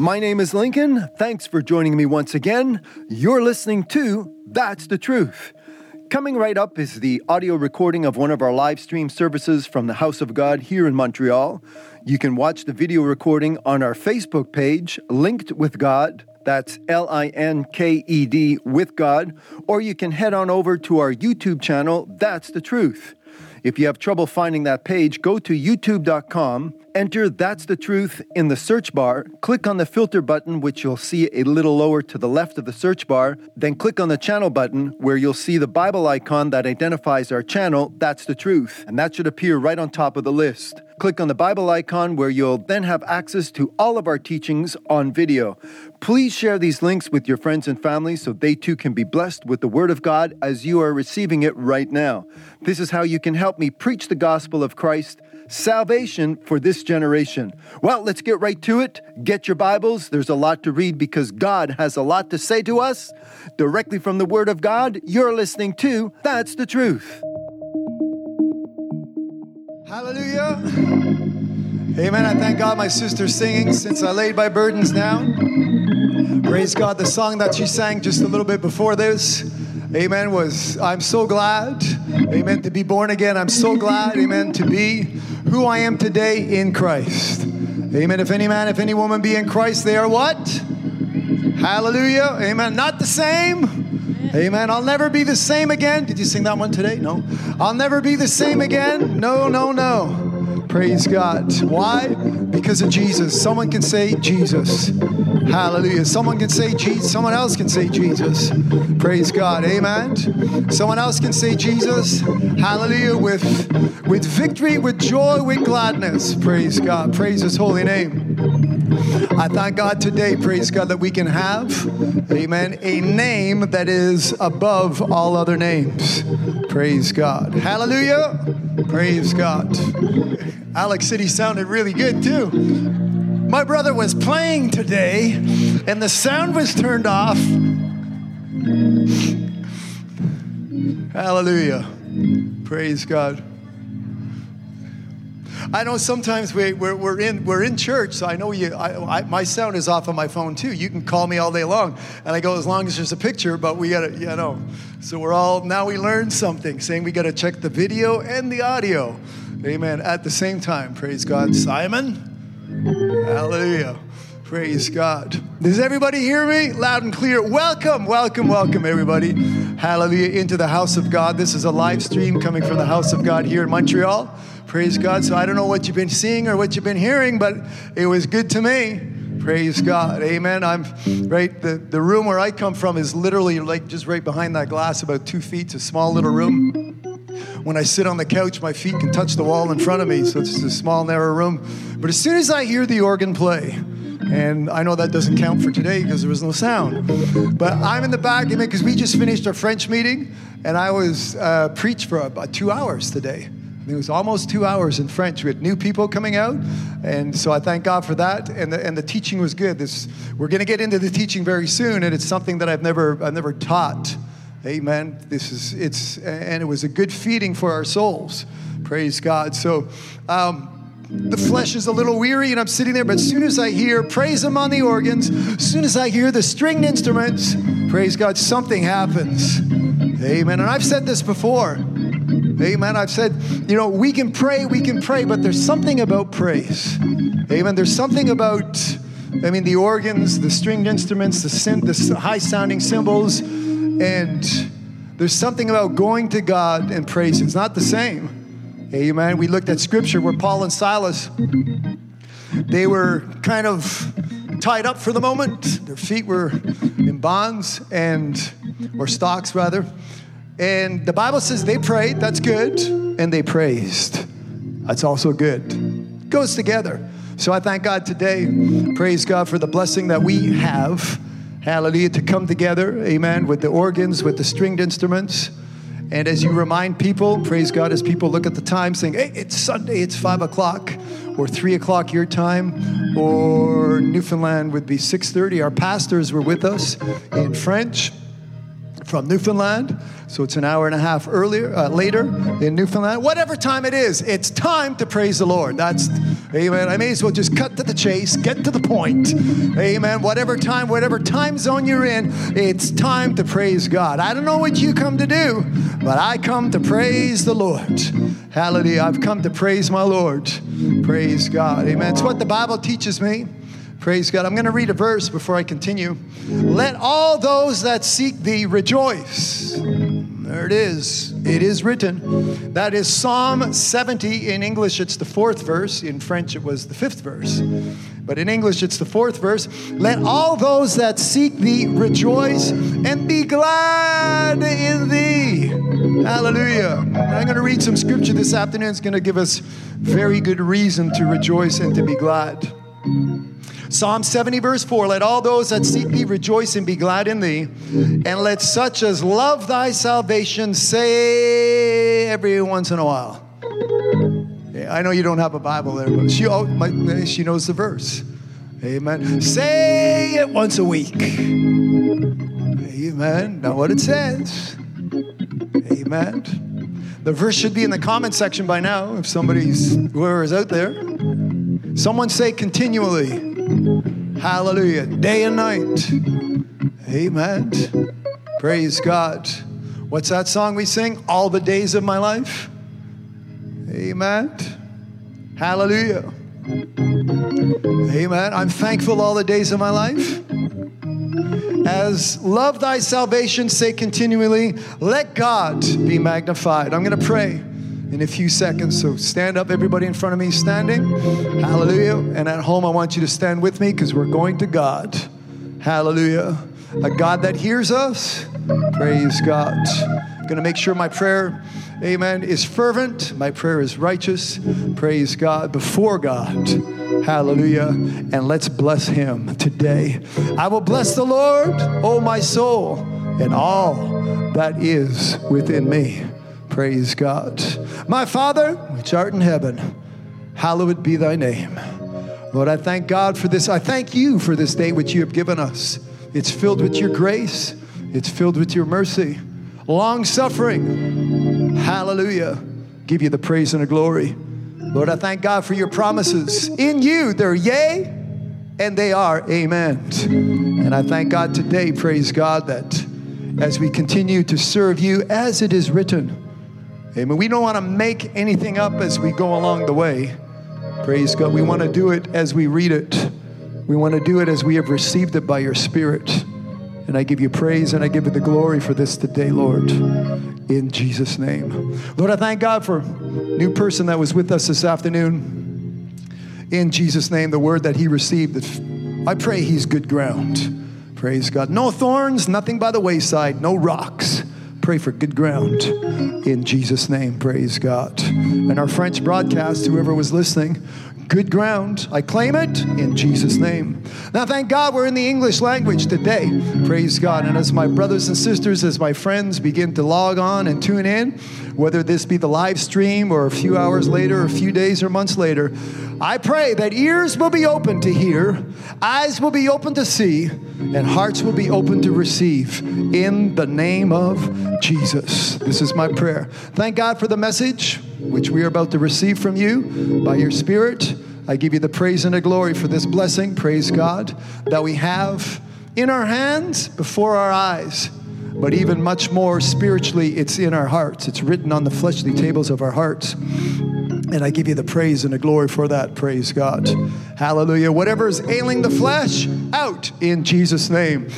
My name is Lincoln. Thanks for joining me once again. You're listening to That's the Truth. Coming right up is the audio recording of one of our live stream services from the House of God here in Montreal. You can watch the video recording on our Facebook page, Linked with God. That's L I N K E D with God. Or you can head on over to our YouTube channel, That's the Truth. If you have trouble finding that page, go to youtube.com, enter That's the Truth in the search bar, click on the filter button, which you'll see a little lower to the left of the search bar, then click on the channel button, where you'll see the Bible icon that identifies our channel, That's the Truth, and that should appear right on top of the list. Click on the Bible icon where you'll then have access to all of our teachings on video. Please share these links with your friends and family so they too can be blessed with the Word of God as you are receiving it right now. This is how you can help me preach the gospel of Christ, salvation for this generation. Well, let's get right to it. Get your Bibles. There's a lot to read because God has a lot to say to us. Directly from the Word of God, you're listening to That's the Truth. Hallelujah. Amen. I thank God my sister's singing since I laid my burdens down. Praise God. The song that she sang just a little bit before this, amen, was I'm so glad, amen, to be born again. I'm so glad, amen, to be who I am today in Christ. Amen. If any man, if any woman be in Christ, they are what? Hallelujah. Amen. Not the same. Amen. I'll never be the same again. Did you sing that one today? No. I'll never be the same again. No, no, no. Praise God. Why? Because of Jesus. Someone can say Jesus. Hallelujah. Someone can say Jesus. Someone else can say Jesus. Praise God. Amen. Someone else can say Jesus. Hallelujah. With with victory, with joy, with gladness. Praise God. Praise his holy name. I thank God today, praise God, that we can have, amen, a name that is above all other names. Praise God. Hallelujah. Praise God. Alex City sounded really good too. My brother was playing today and the sound was turned off. Hallelujah. Praise God. I know sometimes we, we're, we're, in, we're in church, so I know you, I, I, my sound is off on my phone too. You can call me all day long. And I go, as long as there's a picture, but we gotta, you know. So we're all, now we learned something, saying we gotta check the video and the audio. Amen. At the same time, praise God. Simon, hallelujah. Praise God. Does everybody hear me? Loud and clear. Welcome, welcome, welcome, everybody. Hallelujah. Into the house of God. This is a live stream coming from the house of God here in Montreal. Praise God. So I don't know what you've been seeing or what you've been hearing, but it was good to me. Praise God. Amen. I'm right. The, the room where I come from is literally like just right behind that glass, about two feet. It's a small little room. When I sit on the couch, my feet can touch the wall in front of me. So it's just a small, narrow room. But as soon as I hear the organ play, and I know that doesn't count for today because there was no sound. But I'm in the back, because we just finished our French meeting, and I was uh, preached for about two hours today. It was almost two hours in French. We had new people coming out, and so I thank God for that. And the, and the teaching was good. This, we're going to get into the teaching very soon, and it's something that I've never I've never taught. Amen. This is it's and it was a good feeding for our souls. Praise God. So. Um, the flesh is a little weary and I'm sitting there, but as soon as I hear praise Him on the organs, as soon as I hear the stringed instruments, praise God, something happens. Amen. And I've said this before. Amen. I've said, you know, we can pray, we can pray, but there's something about praise. Amen. There's something about, I mean, the organs, the stringed instruments, the, sim, the high sounding cymbals, and there's something about going to God and praise. It's not the same. Amen. We looked at scripture where Paul and Silas, they were kind of tied up for the moment. Their feet were in bonds and, or stocks rather. And the Bible says they prayed, that's good, and they praised. That's also good. Goes together. So I thank God today. Praise God for the blessing that we have. Hallelujah. To come together, amen, with the organs, with the stringed instruments and as you remind people, praise God, as people look at the time saying, hey, it's Sunday, it's five o'clock, or three o'clock your time, or Newfoundland would be 6:30. Our pastors were with us in French from Newfoundland. So it's an hour and a half earlier, uh, later in Newfoundland. Whatever time it is, it's time to praise the Lord. That's, amen. I may as well just cut to the chase, get to the point. Amen. Whatever time, whatever time zone you're in, it's time to praise God. I don't know what you come to do, but I come to praise the Lord. Hallelujah. I've come to praise my Lord. Praise God. Amen. It's what the Bible teaches me. Praise God. I'm going to read a verse before I continue. Let all those that seek thee rejoice. There it is. It is written. That is Psalm 70. In English, it's the fourth verse. In French, it was the fifth verse. But in English, it's the fourth verse. Let all those that seek thee rejoice and be glad in thee. Hallelujah. I'm going to read some scripture this afternoon. It's going to give us very good reason to rejoice and to be glad. Psalm 70, verse 4 Let all those that seek thee rejoice and be glad in thee, and let such as love thy salvation say every once in a while. Yeah, I know you don't have a Bible there, but she, oh, my, she knows the verse. Amen. Say it once a week. Amen. Know what it says. Amen. The verse should be in the comment section by now if somebody's, whoever is out there. Someone say continually. Hallelujah. Day and night. Amen. Praise God. What's that song we sing? All the days of my life. Amen. Hallelujah. Amen. I'm thankful all the days of my life. As love thy salvation, say continually, let God be magnified. I'm going to pray in a few seconds. So stand up, everybody in front of me standing. Hallelujah. And at home, I want you to stand with me because we're going to God. Hallelujah. A God that hears us. Praise God. Going to make sure my prayer, amen, is fervent. My prayer is righteous. Praise God before God. Hallelujah. And let's bless him today. I will bless the Lord, oh my soul, and all that is within me. Praise God. My Father, which art in heaven, hallowed be thy name. Lord, I thank God for this. I thank you for this day which you have given us. It's filled with your grace, it's filled with your mercy, long suffering. Hallelujah. Give you the praise and the glory. Lord, I thank God for your promises. In you, they're yea and they are amen. And I thank God today, praise God, that as we continue to serve you as it is written, Amen. We don't want to make anything up as we go along the way. Praise God. We want to do it as we read it. We want to do it as we have received it by your Spirit. And I give you praise and I give you the glory for this today, Lord, in Jesus' name. Lord, I thank God for new person that was with us this afternoon. In Jesus' name, the word that he received, I pray he's good ground. Praise God. No thorns, nothing by the wayside, no rocks pray for good ground in Jesus' name. Praise God. And our French broadcast, whoever was listening, good ground. I claim it in Jesus' name. Now, thank God we're in the English language today. Praise God. And as my brothers and sisters, as my friends begin to log on and tune in, whether this be the live stream or a few hours later, or a few days or months later, I pray that ears will be open to hear, eyes will be open to see, and hearts will be open to receive in the name of Jesus. This is my prayer. Thank God for the message which we are about to receive from you by your Spirit. I give you the praise and the glory for this blessing, praise God, that we have in our hands, before our eyes, but even much more spiritually, it's in our hearts. It's written on the fleshly tables of our hearts. And I give you the praise and the glory for that. Praise God. Hallelujah. Whatever is ailing the flesh, out in Jesus' name.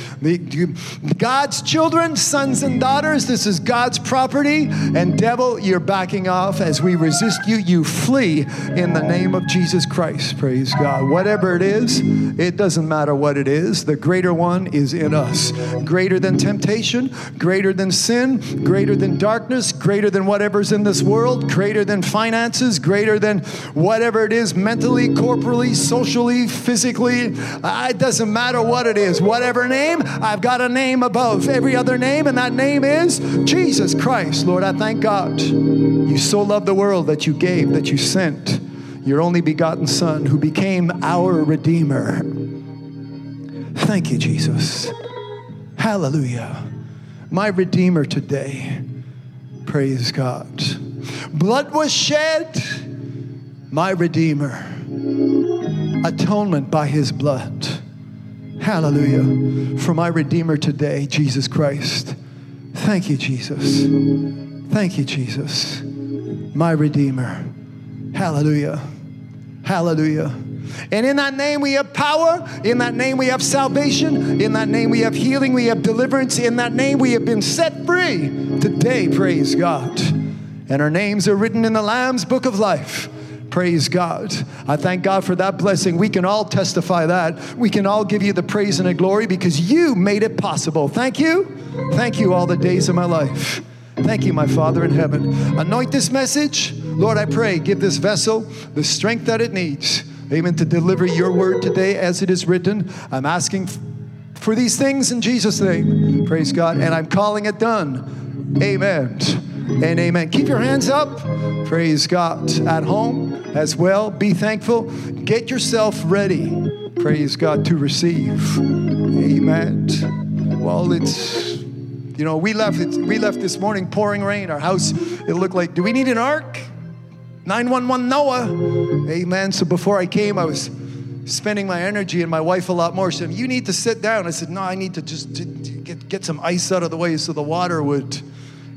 God's children, sons and daughters, this is God's property. And devil, you're backing off. As we resist you, you flee in the name of Jesus Christ. Praise God. Whatever it is, it doesn't matter what it is. The greater one is in us. Greater than temptation, greater than sin, greater than darkness, greater than whatever's in this world, greater than finances, greater than whatever it is mentally, corporally, socially, physically. Uh, it doesn't matter what it is. Whatever name, I've got a name above every other name, and that name is Jesus Christ. Lord, I thank God. You so loved the world that you gave, that you sent your only begotten Son who became our Redeemer. Thank you, Jesus. Hallelujah. my Redeemer today. Praise God. Blood was shed, my Redeemer. Atonement by his blood. Hallelujah. For my Redeemer today, Jesus Christ. Thank you, Jesus. Thank you, Jesus. My Redeemer. Hallelujah. Hallelujah. And in that name we have power. In that name we have salvation. In that name we have healing. We have deliverance. In that name we have been set free. Today, praise God. And our names are written in the Lamb's book of life. Praise God. I thank God for that blessing. We can all testify that. We can all give you the praise and the glory because you made it possible. Thank you. Thank you all the days of my life. Thank you, my Father in heaven. Anoint this message. Lord, I pray, give this vessel the strength that it needs. Amen. To deliver your word today as it is written. I'm asking for these things in Jesus' name. Praise God. And I'm calling it done. Amen and amen. Keep your hands up. Praise God. At home as well. Be thankful. Get yourself ready. Praise God to receive. Amen. Well, it's you know we left it, we left this morning pouring rain. Our house it looked like. Do we need an ark? 911 Noah. Amen. So before I came, I was spending my energy and my wife a lot more. She said, You need to sit down. I said, No, I need to just get, get some ice out of the way so the water would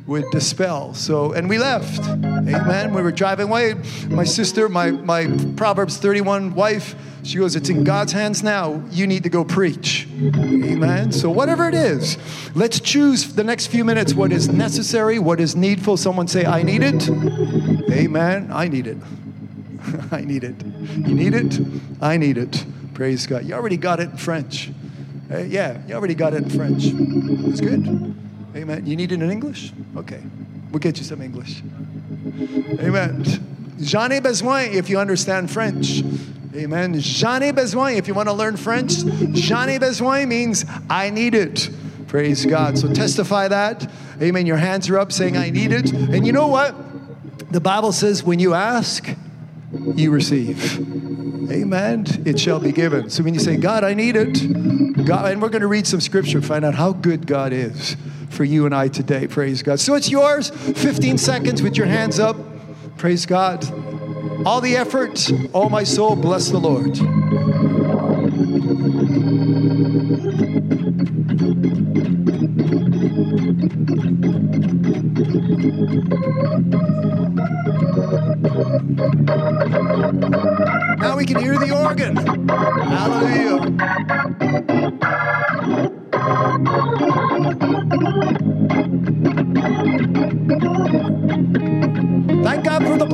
would dispel. So, and we left. Amen. We were driving away. My sister, my, my Proverbs 31 wife, she goes, It's in God's hands now. You need to go preach. Amen. So, whatever it is, let's choose the next few minutes what is necessary, what is needful. Someone say, I need it. Amen. I need it. I need it. You need it? I need it. Praise God. You already got it in French. Uh, yeah, you already got it in French. It's good. Amen. You need it in English? Okay. We'll get you some English. Amen. J'en ai besoin if you understand French. Amen. J'en ai besoin if you want to learn French. J'en ai besoin means I need it. Praise God. So testify that. Amen. Your hands are up saying, I need it. And you know what? The Bible says, when you ask, you receive. Amen. It shall be given. So when you say, God, I need it, God, and we're going to read some scripture, find out how good God is for you and I today. Praise God. So it's yours. 15 seconds with your hands up. Praise God. All the effort, all oh, my soul, bless the Lord. Now we can hear the organ. Hallelujah.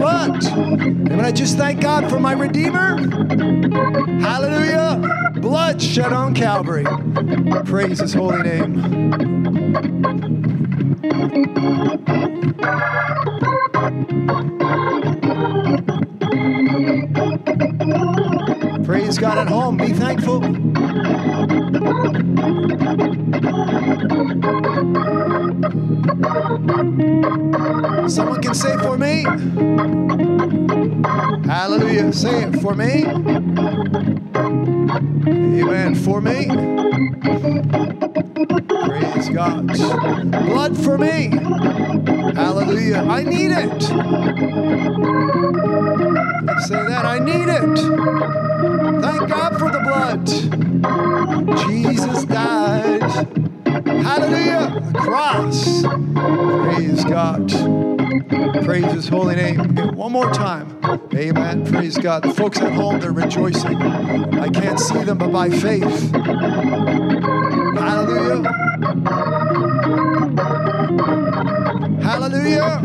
Blood. And I just thank God for my Redeemer. Hallelujah. Blood shed on Calvary. Praise his holy name. Praise God at home. Be thankful. Can say for me. Hallelujah. Say it for me. Amen. For me. Praise God. Blood for me. Hallelujah. I need it. Say that. I need it. Thank God for the blood. Jesus died. Holy name. One more time. Amen. Praise God. The folks at home, they're rejoicing. I can't see them, but by faith. Hallelujah. Hallelujah.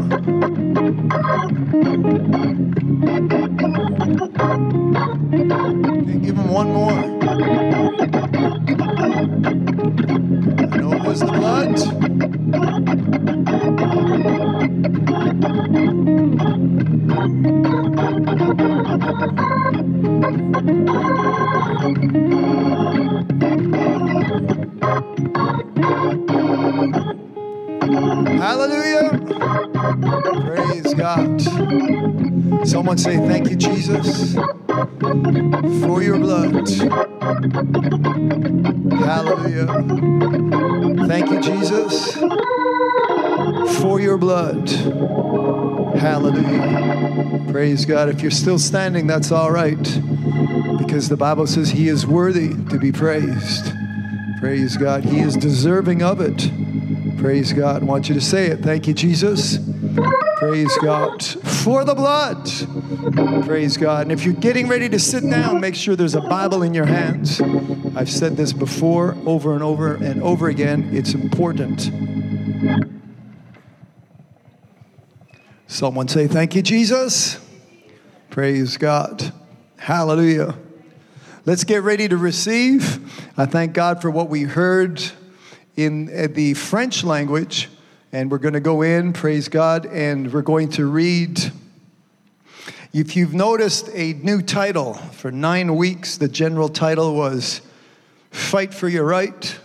Praise God. If you're still standing, that's all right because the Bible says He is worthy to be praised. Praise God. He is deserving of it. Praise God. I want you to say it. Thank you, Jesus. Praise God. For the blood. Praise God. And if you're getting ready to sit down, make sure there's a Bible in your hands. I've said this before, over and over and over again. It's important. Someone say, Thank you, Jesus. Praise God. Hallelujah. Let's get ready to receive. I thank God for what we heard in uh, the French language. And we're going to go in, praise God, and we're going to read. If you've noticed a new title for nine weeks, the general title was Fight for Your Right,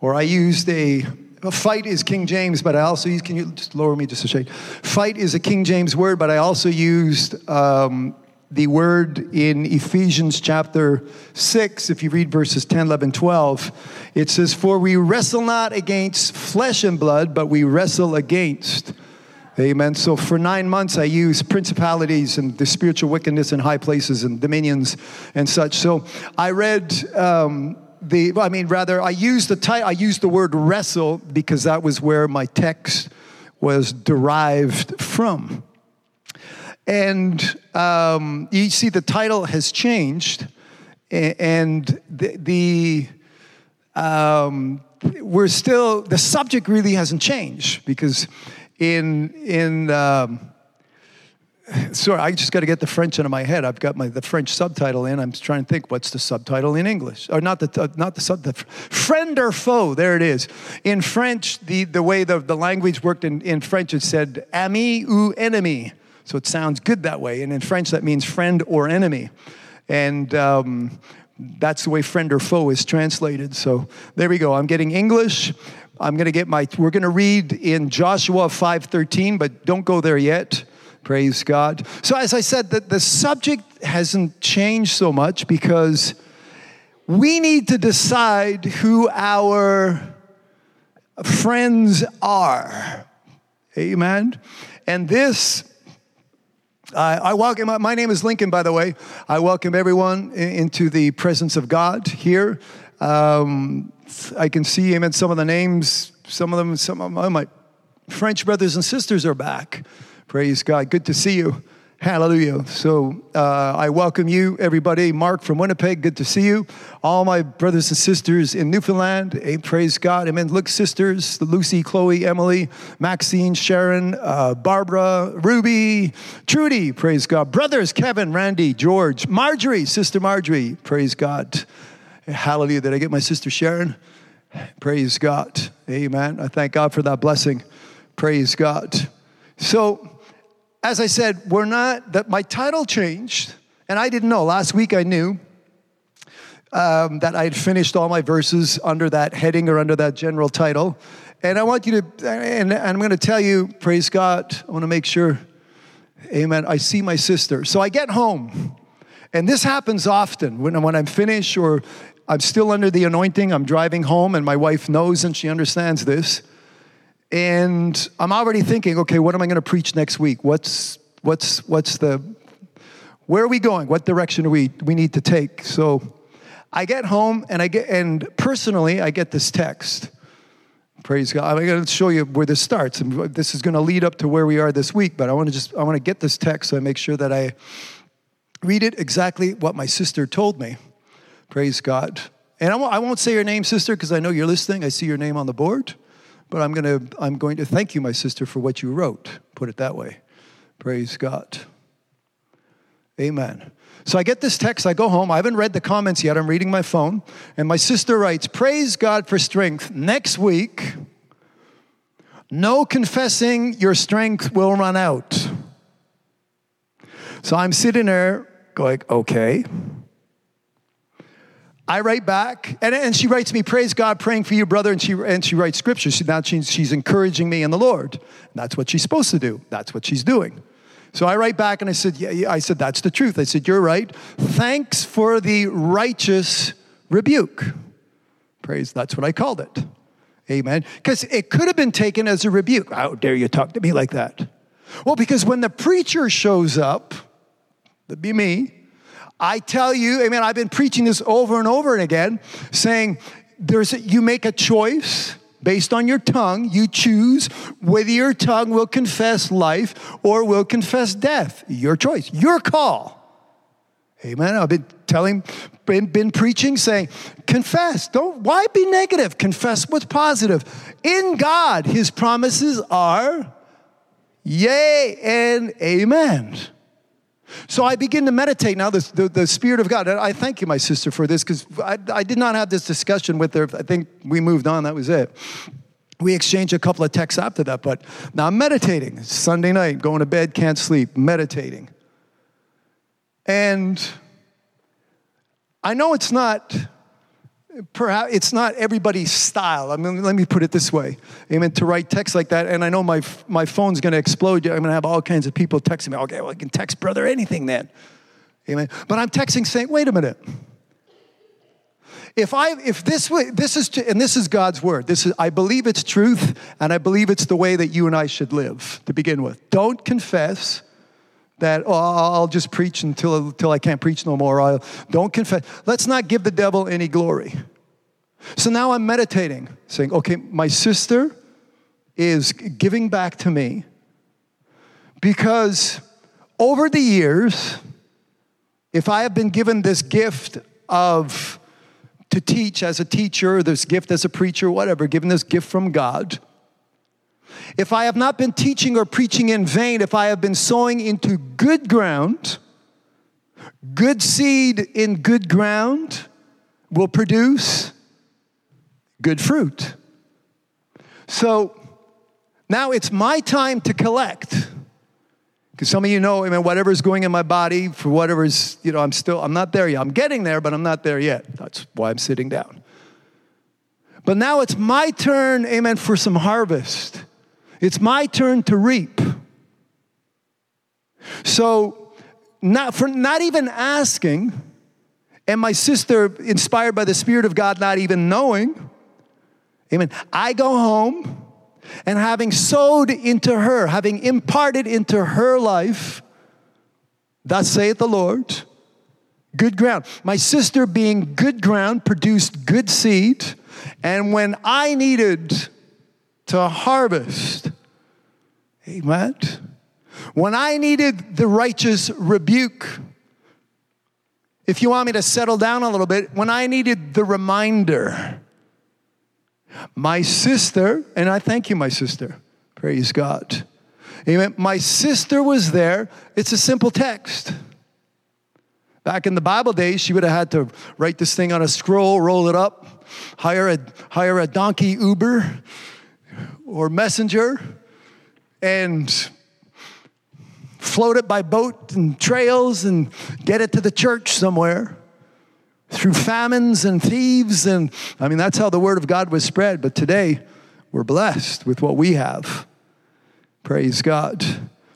or I used a fight is King James, but I also use, can you just lower me just a shade? Fight is a King James word, but I also used um, the word in Ephesians chapter 6, if you read verses 10, 11, 12, it says, For we wrestle not against flesh and blood, but we wrestle against. Amen. So for nine months, I used principalities and the spiritual wickedness in high places and dominions and such. So I read. Um, the, I mean, rather, I used the title, I used the word wrestle because that was where my text was derived from. And um, you see, the title has changed, and the, the um, we're still the subject really hasn't changed because in in um, sorry, I just got to get the French of my head. I've got my the French subtitle in. I'm trying to think what's the subtitle in English, or not the uh, not the friend or foe. There it is. In French, the the way the the language worked in in French, it said ami ou ennemi. So it sounds good that way. And in French, that means friend or enemy. And um, that's the way friend or foe is translated. So there we go. I'm getting English. I'm going to get my, we're going to read in Joshua 5.13, but don't go there yet. Praise God. So as I said, the, the subject hasn't changed so much because we need to decide who our friends are. Amen. And this I welcome, my name is Lincoln, by the way. I welcome everyone into the presence of God here. Um, I can see, amen, some of the names, some of them, some of my French brothers and sisters are back. Praise God. Good to see you. Hallelujah. So uh, I welcome you, everybody. Mark from Winnipeg, good to see you. All my brothers and sisters in Newfoundland, hey, praise God. Amen. Look, sisters, Lucy, Chloe, Emily, Maxine, Sharon, uh, Barbara, Ruby, Trudy, praise God. Brothers, Kevin, Randy, George, Marjorie, Sister Marjorie, praise God. Hallelujah. Did I get my sister Sharon? Praise God. Amen. I thank God for that blessing. Praise God. So, as I said, we're not, that my title changed, and I didn't know. Last week I knew um, that I had finished all my verses under that heading or under that general title. And I want you to, and, and I'm going to tell you, praise God, I want to make sure, amen, I see my sister. So I get home, and this happens often when, when I'm finished or I'm still under the anointing, I'm driving home, and my wife knows and she understands this. And I'm already thinking, okay, what am I going to preach next week? What's what's what's the where are we going? What direction do we we need to take? So I get home and I get and personally I get this text. Praise God. I'm going to show you where this starts. And this is going to lead up to where we are this week, but I want to just I want to get this text so I make sure that I read it exactly what my sister told me. Praise God. And I won't, I won't say your name, sister, because I know you're listening. I see your name on the board. But I'm going to I'm going to thank you, my sister, for what you wrote. Put it that way. Praise God. Amen. So I get this text, I go home. I haven't read the comments yet. I'm reading my phone. And my sister writes, Praise God for strength. Next week, no confessing your strength will run out. So I'm sitting there going, Okay. I write back, and, and she writes me, Praise God, praying for you, brother. And she, and she writes scripture. She, now she's, she's encouraging me in the Lord. And that's what she's supposed to do. That's what she's doing. So I write back and I said, yeah, yeah, I said, that's the truth. I said, You're right. Thanks for the righteous rebuke. Praise, that's what I called it. Amen. Because it could have been taken as a rebuke. How dare you talk to me like that? Well, because when the preacher shows up, that'd be me, I tell you, amen, I've been preaching this over and over and again, saying there's a, you make a choice based on your tongue. You choose whether your tongue will confess life or will confess death. Your choice, your call. Amen. I've been telling, been, been preaching, saying, confess. Don't, why be negative? Confess what's positive. In God, his promises are yea and amen. So I begin to meditate now, the, the, the Spirit of God. I thank you, my sister, for this because I, I did not have this discussion with her. I think we moved on, that was it. We exchanged a couple of texts after that, but now I'm meditating. Sunday night, going to bed, can't sleep, meditating. And I know it's not perhaps it's not everybody's style. I mean, let me put it this way. Amen. To write text like that, and I know my my phone's going to explode. I'm going to have all kinds of people texting me. Okay, well, I can text brother anything then. Amen. But I'm texting saying, wait a minute. If I if this way this is and this is God's word. This is I believe it's truth, and I believe it's the way that you and I should live to begin with. Don't confess that oh, I'll just preach until, until I can't preach no more. I'll, don't confess. Let's not give the devil any glory. So now I'm meditating, saying, okay, my sister is giving back to me because over the years, if I have been given this gift of to teach as a teacher, this gift as a preacher, whatever, given this gift from God, if I have not been teaching or preaching in vain, if I have been sowing into good ground, good seed in good ground will produce good fruit. So now it's my time to collect. Because some of you know, I mean, whatever's going in my body, for whatever's, you know, I'm still, I'm not there yet. I'm getting there, but I'm not there yet. That's why I'm sitting down. But now it's my turn, amen, for some harvest. It's my turn to reap. So, not, for not even asking, and my sister, inspired by the Spirit of God, not even knowing, amen, I go home and having sowed into her, having imparted into her life, thus saith the Lord, good ground. My sister, being good ground, produced good seed. And when I needed to harvest. Amen. When I needed the righteous rebuke, if you want me to settle down a little bit, when I needed the reminder, my sister, and I thank you, my sister, praise God. Amen. My sister was there. It's a simple text. Back in the Bible days, she would have had to write this thing on a scroll, roll it up, hire a, hire a donkey Uber, or messenger and float it by boat and trails and get it to the church somewhere through famines and thieves. And I mean, that's how the word of God was spread. But today, we're blessed with what we have. Praise God.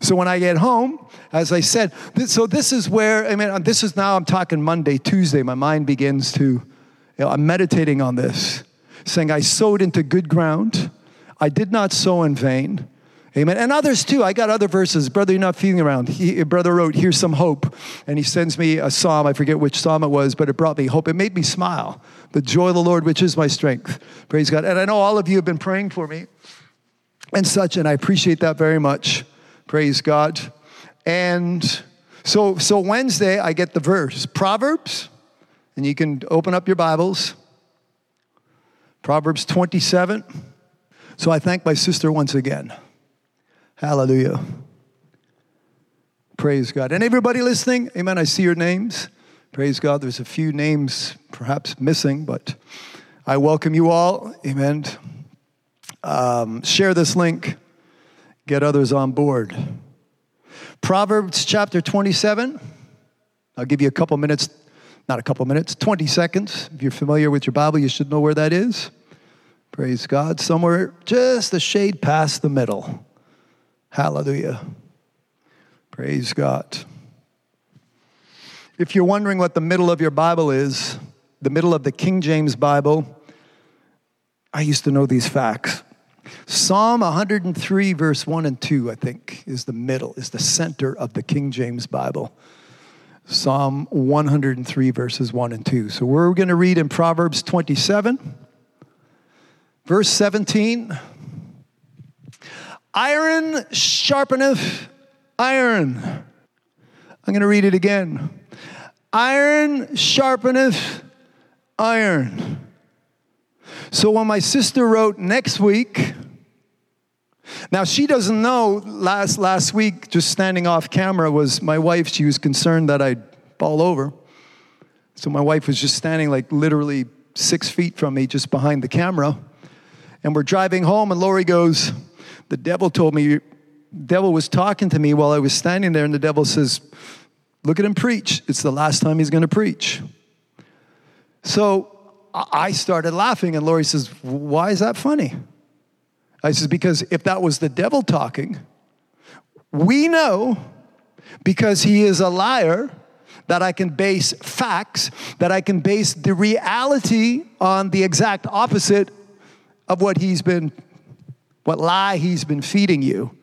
So when I get home, as I said, so this is where, I mean, this is now, I'm talking Monday, Tuesday, my mind begins to, you know, I'm meditating on this, saying, I sowed into good ground. I did not sow in vain. Amen. And others too. I got other verses. Brother, you're not feeling around. He, brother wrote, Here's some hope. And he sends me a psalm. I forget which psalm it was, but it brought me hope. It made me smile. The joy of the Lord, which is my strength. Praise God. And I know all of you have been praying for me and such, and I appreciate that very much. Praise God. And so, so Wednesday, I get the verse Proverbs, and you can open up your Bibles. Proverbs 27. So I thank my sister once again. Hallelujah. Praise God. And everybody listening, amen. I see your names. Praise God. There's a few names perhaps missing, but I welcome you all. Amen. Um, share this link, get others on board. Proverbs chapter 27. I'll give you a couple minutes, not a couple minutes, 20 seconds. If you're familiar with your Bible, you should know where that is. Praise God. Somewhere just a shade past the middle. Hallelujah. Praise God. If you're wondering what the middle of your Bible is, the middle of the King James Bible, I used to know these facts. Psalm 103, verse 1 and 2, I think, is the middle, is the center of the King James Bible. Psalm 103, verses 1 and 2. So we're going to read in Proverbs 27, verse 17. Iron sharpeneth iron. I'm going to read it again. Iron sharpeneth iron. So when my sister wrote next week, now she doesn't know last last week, just standing off camera, was my wife. She was concerned that I'd fall over. So my wife was just standing like literally six feet from me, just behind the camera. And we're driving home, and Lori goes, The devil told me, the devil was talking to me while I was standing there, and the devil says, Look at him preach. It's the last time he's going to preach. So I started laughing, and Lori says, Why is that funny? I says, Because if that was the devil talking, we know because he is a liar that I can base facts, that I can base the reality on the exact opposite of what he's been, what lie he's been feeding you.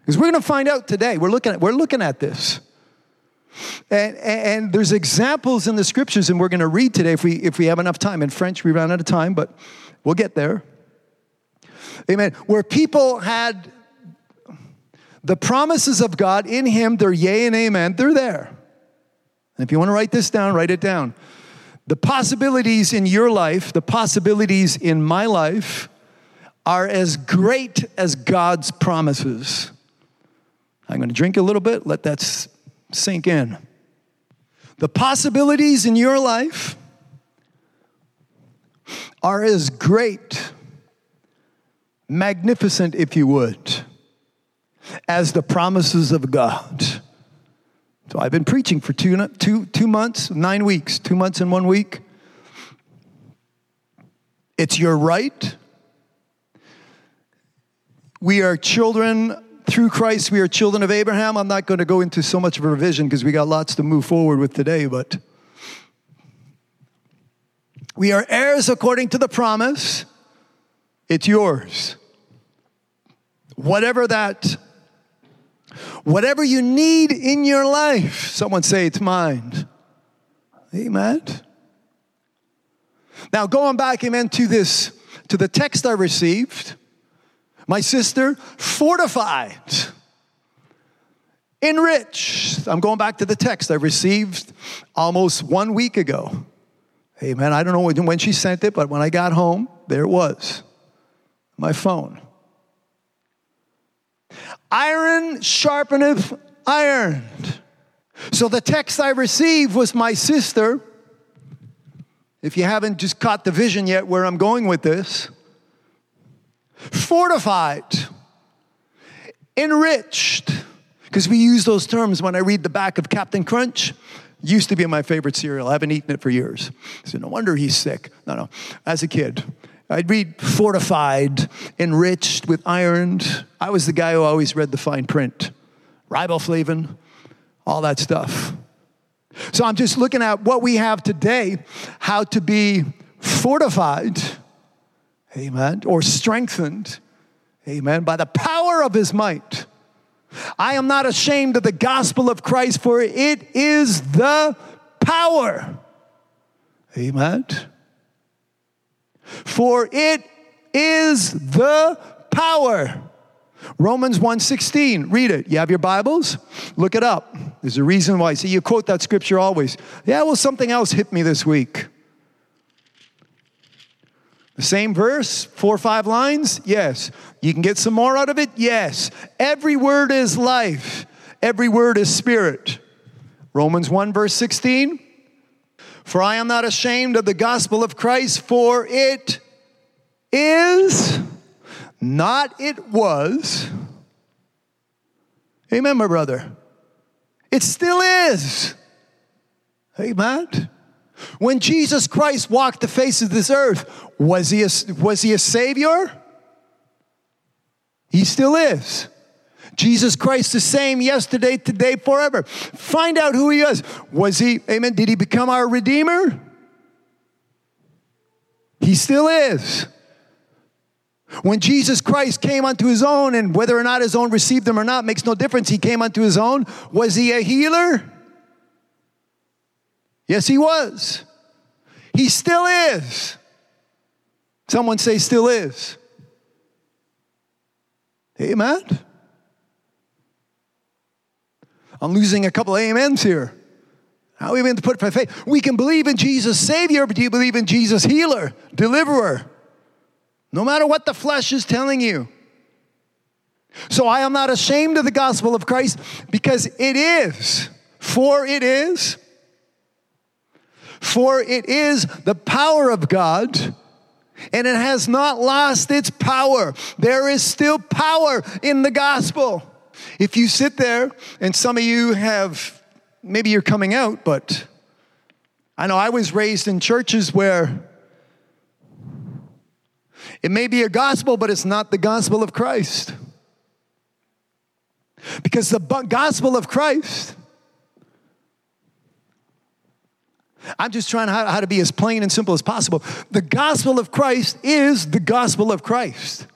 Because we're going to find out today. We're looking at, we're looking at this. And, and, there's examples in the scriptures, and we're going to read today if we, if we have enough time. In French, we ran out of time, but we'll get there. Amen. Where people had the promises of God in Him, they're yea and amen, they're there. And if you want to write this down, write it down. The possibilities in your life, the possibilities in my life, are as great as God's promises. I'm going to drink a little bit, let that sink in. The possibilities in your life are as great, magnificent, if you would, as the promises of God. So I've been preaching for two, two, two months, nine weeks, two months and one week. It's your right. We are children through Christ, we are children of Abraham. I'm not going to go into so much of a revision because we got lots to move forward with today, but we are heirs according to the promise. It's yours. Whatever that, whatever you need in your life, someone say it's mine. Amen. Now, going back, amen, to this, to the text I received, my sister, fortified, enriched. I'm going back to the text I received almost one week ago. Amen. I don't know when she sent it, but when I got home, there it was my phone. Iron sharpeneth iron. So the text I received was my sister. If you haven't just caught the vision yet where I'm going with this, fortified, enriched, because we use those terms when I read the back of Captain Crunch. Used to be my favorite cereal. I haven't eaten it for years. So no wonder he's sick. No, no. As a kid, I'd read fortified, enriched with iron. I was the guy who always read the fine print, riboflavin, all that stuff. So I'm just looking at what we have today, how to be fortified amen, or strengthened, amen, by the power of his might. I am not ashamed of the gospel of Christ, for it is the power, amen. For it is the power. Romans 1:16, read it. You have your Bibles? Look it up. There's a reason why. See, you quote that scripture always. Yeah, well, something else hit me this week. The same verse, four or five lines? Yes. You can get some more out of it? Yes. Every word is life, every word is spirit. Romans 1, verse 16. For I am not ashamed of the gospel of Christ, for it is, not it was. Amen, my brother. It still is. Amen. When Jesus Christ walked the face of this earth, was he a, was he a savior? He still is. Jesus Christ the same yesterday, today, forever. Find out who he is. Was he, amen, did he become our redeemer? He still is. When Jesus Christ came unto his own, and whether or not his own received him or not makes no difference, he came unto his own. Was he a healer? Yes, he was. He still is. Someone say, still is. Amen. I'm losing a couple of amens here. How are we going to put by faith? We can believe in Jesus Savior, but do you believe in Jesus Healer, Deliverer? No matter what the flesh is telling you. So I am not ashamed of the gospel of Christ because it is, for it is, for it is the power of God and it has not lost its power. There is still power in the gospel. If you sit there, and some of you have, maybe you're coming out, but I know I was raised in churches where it may be a gospel, but it's not the gospel of Christ. Because the gospel of Christ, I'm just trying how, to be as plain and simple as possible. The gospel of Christ is the gospel of Christ.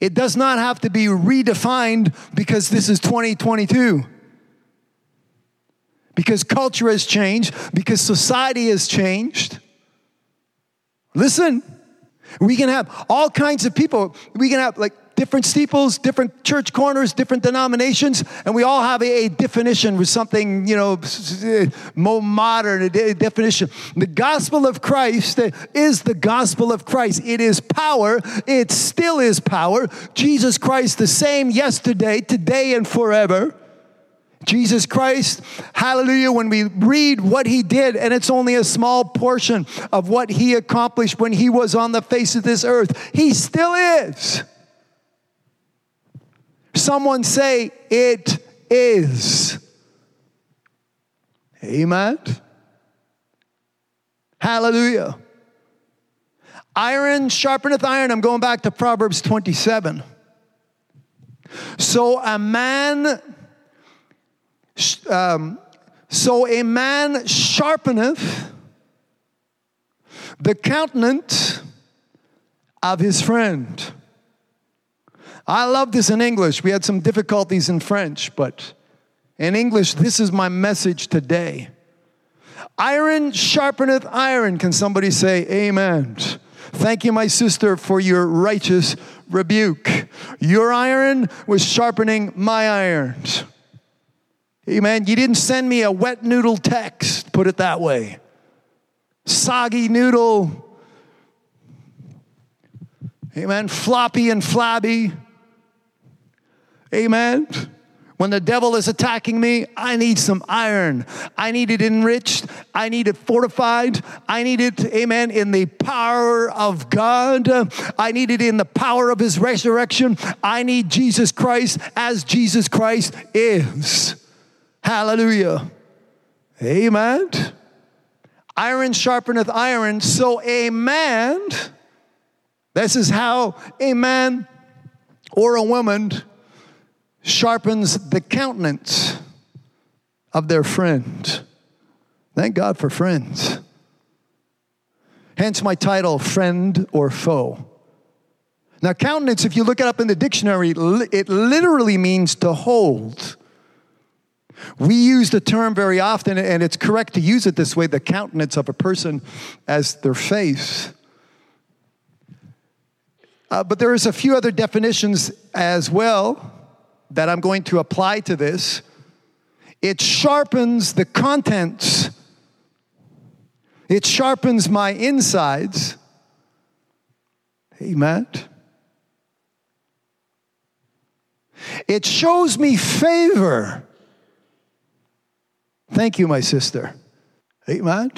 It does not have to be redefined because this is 2022. Because culture has changed, because society has changed. Listen, we can have all kinds of people. We can have like different steeples, different church corners, different denominations, and we all have a, a definition with something, you know, more modern, definition. The gospel of Christ is the gospel of Christ. It is power. It still is power. Jesus Christ, the same yesterday, today, and forever. Jesus Christ, hallelujah, when we read what he did, and it's only a small portion of what he accomplished when he was on the face of this earth, he still is. Someone say, It is. Amen. Hallelujah. Iron sharpeneth iron. I'm going back to Proverbs 27. So a man, um, so a man sharpeneth the countenance of his friend. I love this in English. We had some difficulties in French, but in English, this is my message today. Iron sharpeneth iron. Can somebody say amen? Thank you, my sister, for your righteous rebuke. Your iron was sharpening my irons. Amen. You didn't send me a wet noodle text, put it that way. Soggy noodle. Amen. Floppy and flabby. Amen. When the devil is attacking me, I need some iron. I need it enriched. I need it fortified. I need it, amen, in the power of God. I need it in the power of his resurrection. I need Jesus Christ as Jesus Christ is. Hallelujah. Amen. Iron sharpeneth iron, so a man, this is how a man or a woman sharpens the countenance of their friend. Thank God for friends. Hence my title, Friend or Foe. Now, countenance, if you look it up in the dictionary, it literally means to hold. We use the term very often, and it's correct to use it this way the countenance of a person as their face. Uh, but there's a few other definitions as well that I'm going to apply to this, it sharpens the contents, it sharpens my insides. Amen. It shows me favor. Thank you, my sister. Amen.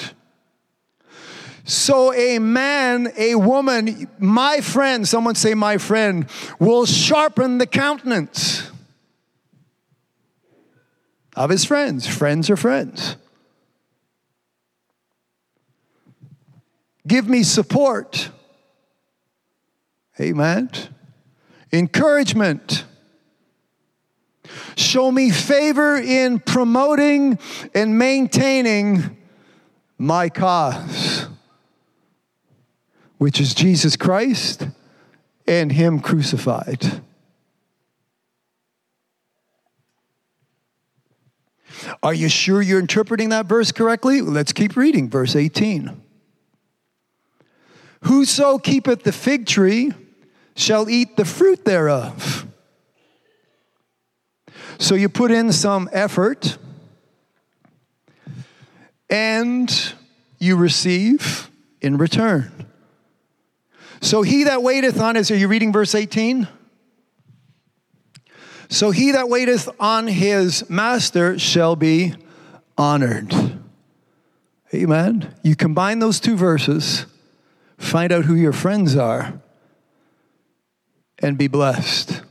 So, a man, a woman, my friend, someone say, my friend, will sharpen the countenance of his friends. Friends are friends. Give me support. Amen. Encouragement. Show me favor in promoting and maintaining my cause, which is Jesus Christ and Him crucified. Are you sure you're interpreting that verse correctly? Let's keep reading, verse 18. Whoso keepeth the fig tree shall eat the fruit thereof. So you put in some effort and you receive in return. So he that waiteth on his, are you reading verse 18? So he that waiteth on his master shall be honored. Amen. You combine those two verses, find out who your friends are, and be blessed.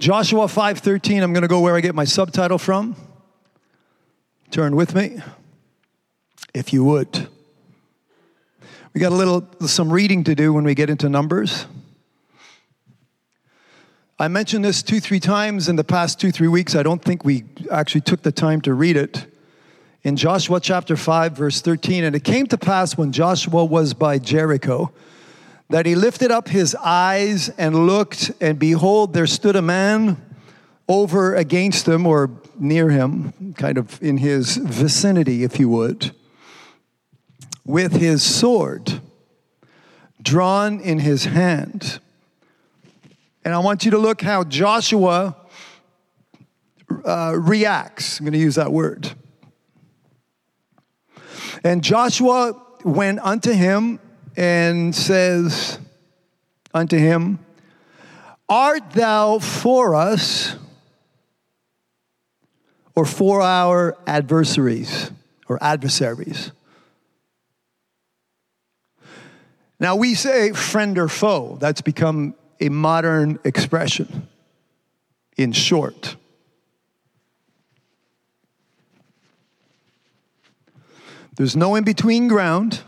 Joshua 5:13, I'm going to go where I get my subtitle from. Turn with me if you would. We got a little some reading to do when we get into numbers. I mentioned this two, three times in the past two, three weeks. I don't think we actually took the time to read it. In Joshua chapter 5, verse 13, and it came to pass when Joshua was by Jericho that he lifted up his eyes and looked, and behold, there stood a man over against him or near him, kind of in his vicinity, if you would, with his sword drawn in his hand. And I want you to look how Joshua uh, reacts. I'm going to use that word. And Joshua went unto him and says unto him, Art thou for us or for our adversaries or adversaries? Now we say friend or foe. That's become a modern expression in short. There's no in between ground.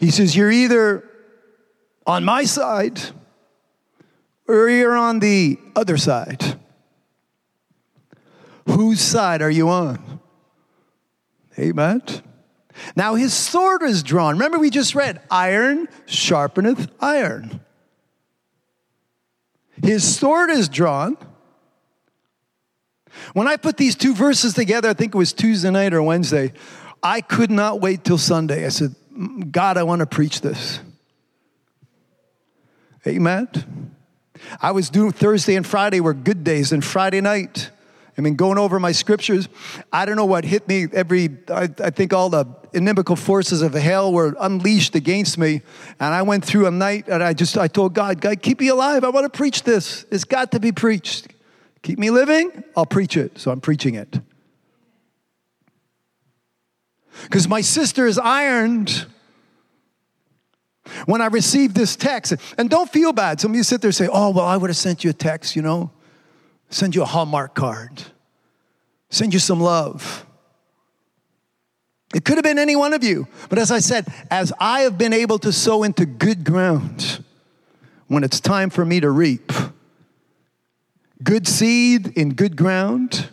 He says, You're either on my side or you're on the other side. Whose side are you on? Amen. Now his sword is drawn. Remember, we just read, iron sharpeneth iron. His sword is drawn. When I put these two verses together, I think it was Tuesday night or Wednesday, I could not wait till Sunday. I said, God, I want to preach this. Amen. I was doing Thursday and Friday were good days, and Friday night, I mean, going over my scriptures, I don't know what hit me. Every, I, I, think all the inimical forces of hell were unleashed against me. And I went through a night and I just, I told God, God, keep me alive. I want to preach this. It's got to be preached. Keep me living, I'll preach it. So I'm preaching it. Because my sister is ironed when I received this text. And don't feel bad. Some of you sit there and say, oh, well, I would have sent you a text, you know send you a Hallmark card, send you some love. It could have been any one of you. But as I said, as I have been able to sow into good ground when it's time for me to reap, good seed in good ground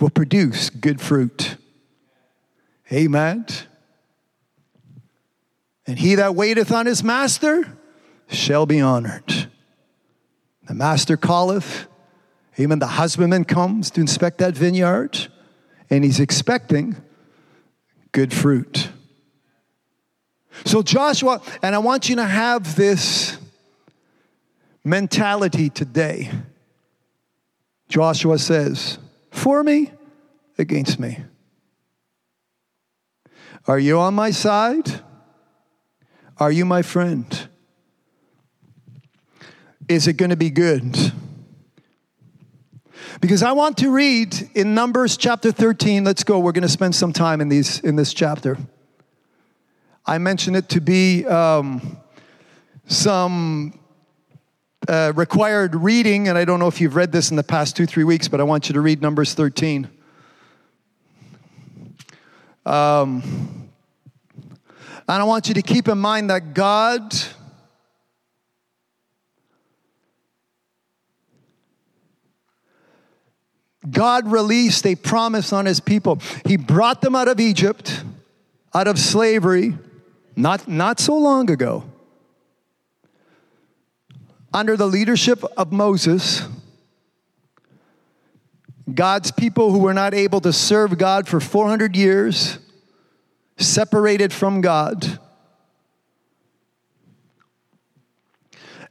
will produce good fruit. Amen. And he that waiteth on his master shall be honored. The master calleth, even the husbandman comes to inspect that vineyard, and he's expecting good fruit. So, Joshua, and I want you to have this mentality today. Joshua says, For me, against me. Are you on my side? Are you my friend? Is it going to be good? Because I want to read in Numbers chapter 13. Let's go. We're going to spend some time in, these, in this chapter. I mentioned it to be um, some uh, required reading, and I don't know if you've read this in the past two, three weeks, but I want you to read Numbers 13. Um, and I want you to keep in mind that God God released a promise on his people. He brought them out of Egypt, out of slavery, not, not so long ago. under the leadership of Moses, God's people who were not able to serve God for 400 years, separated from God.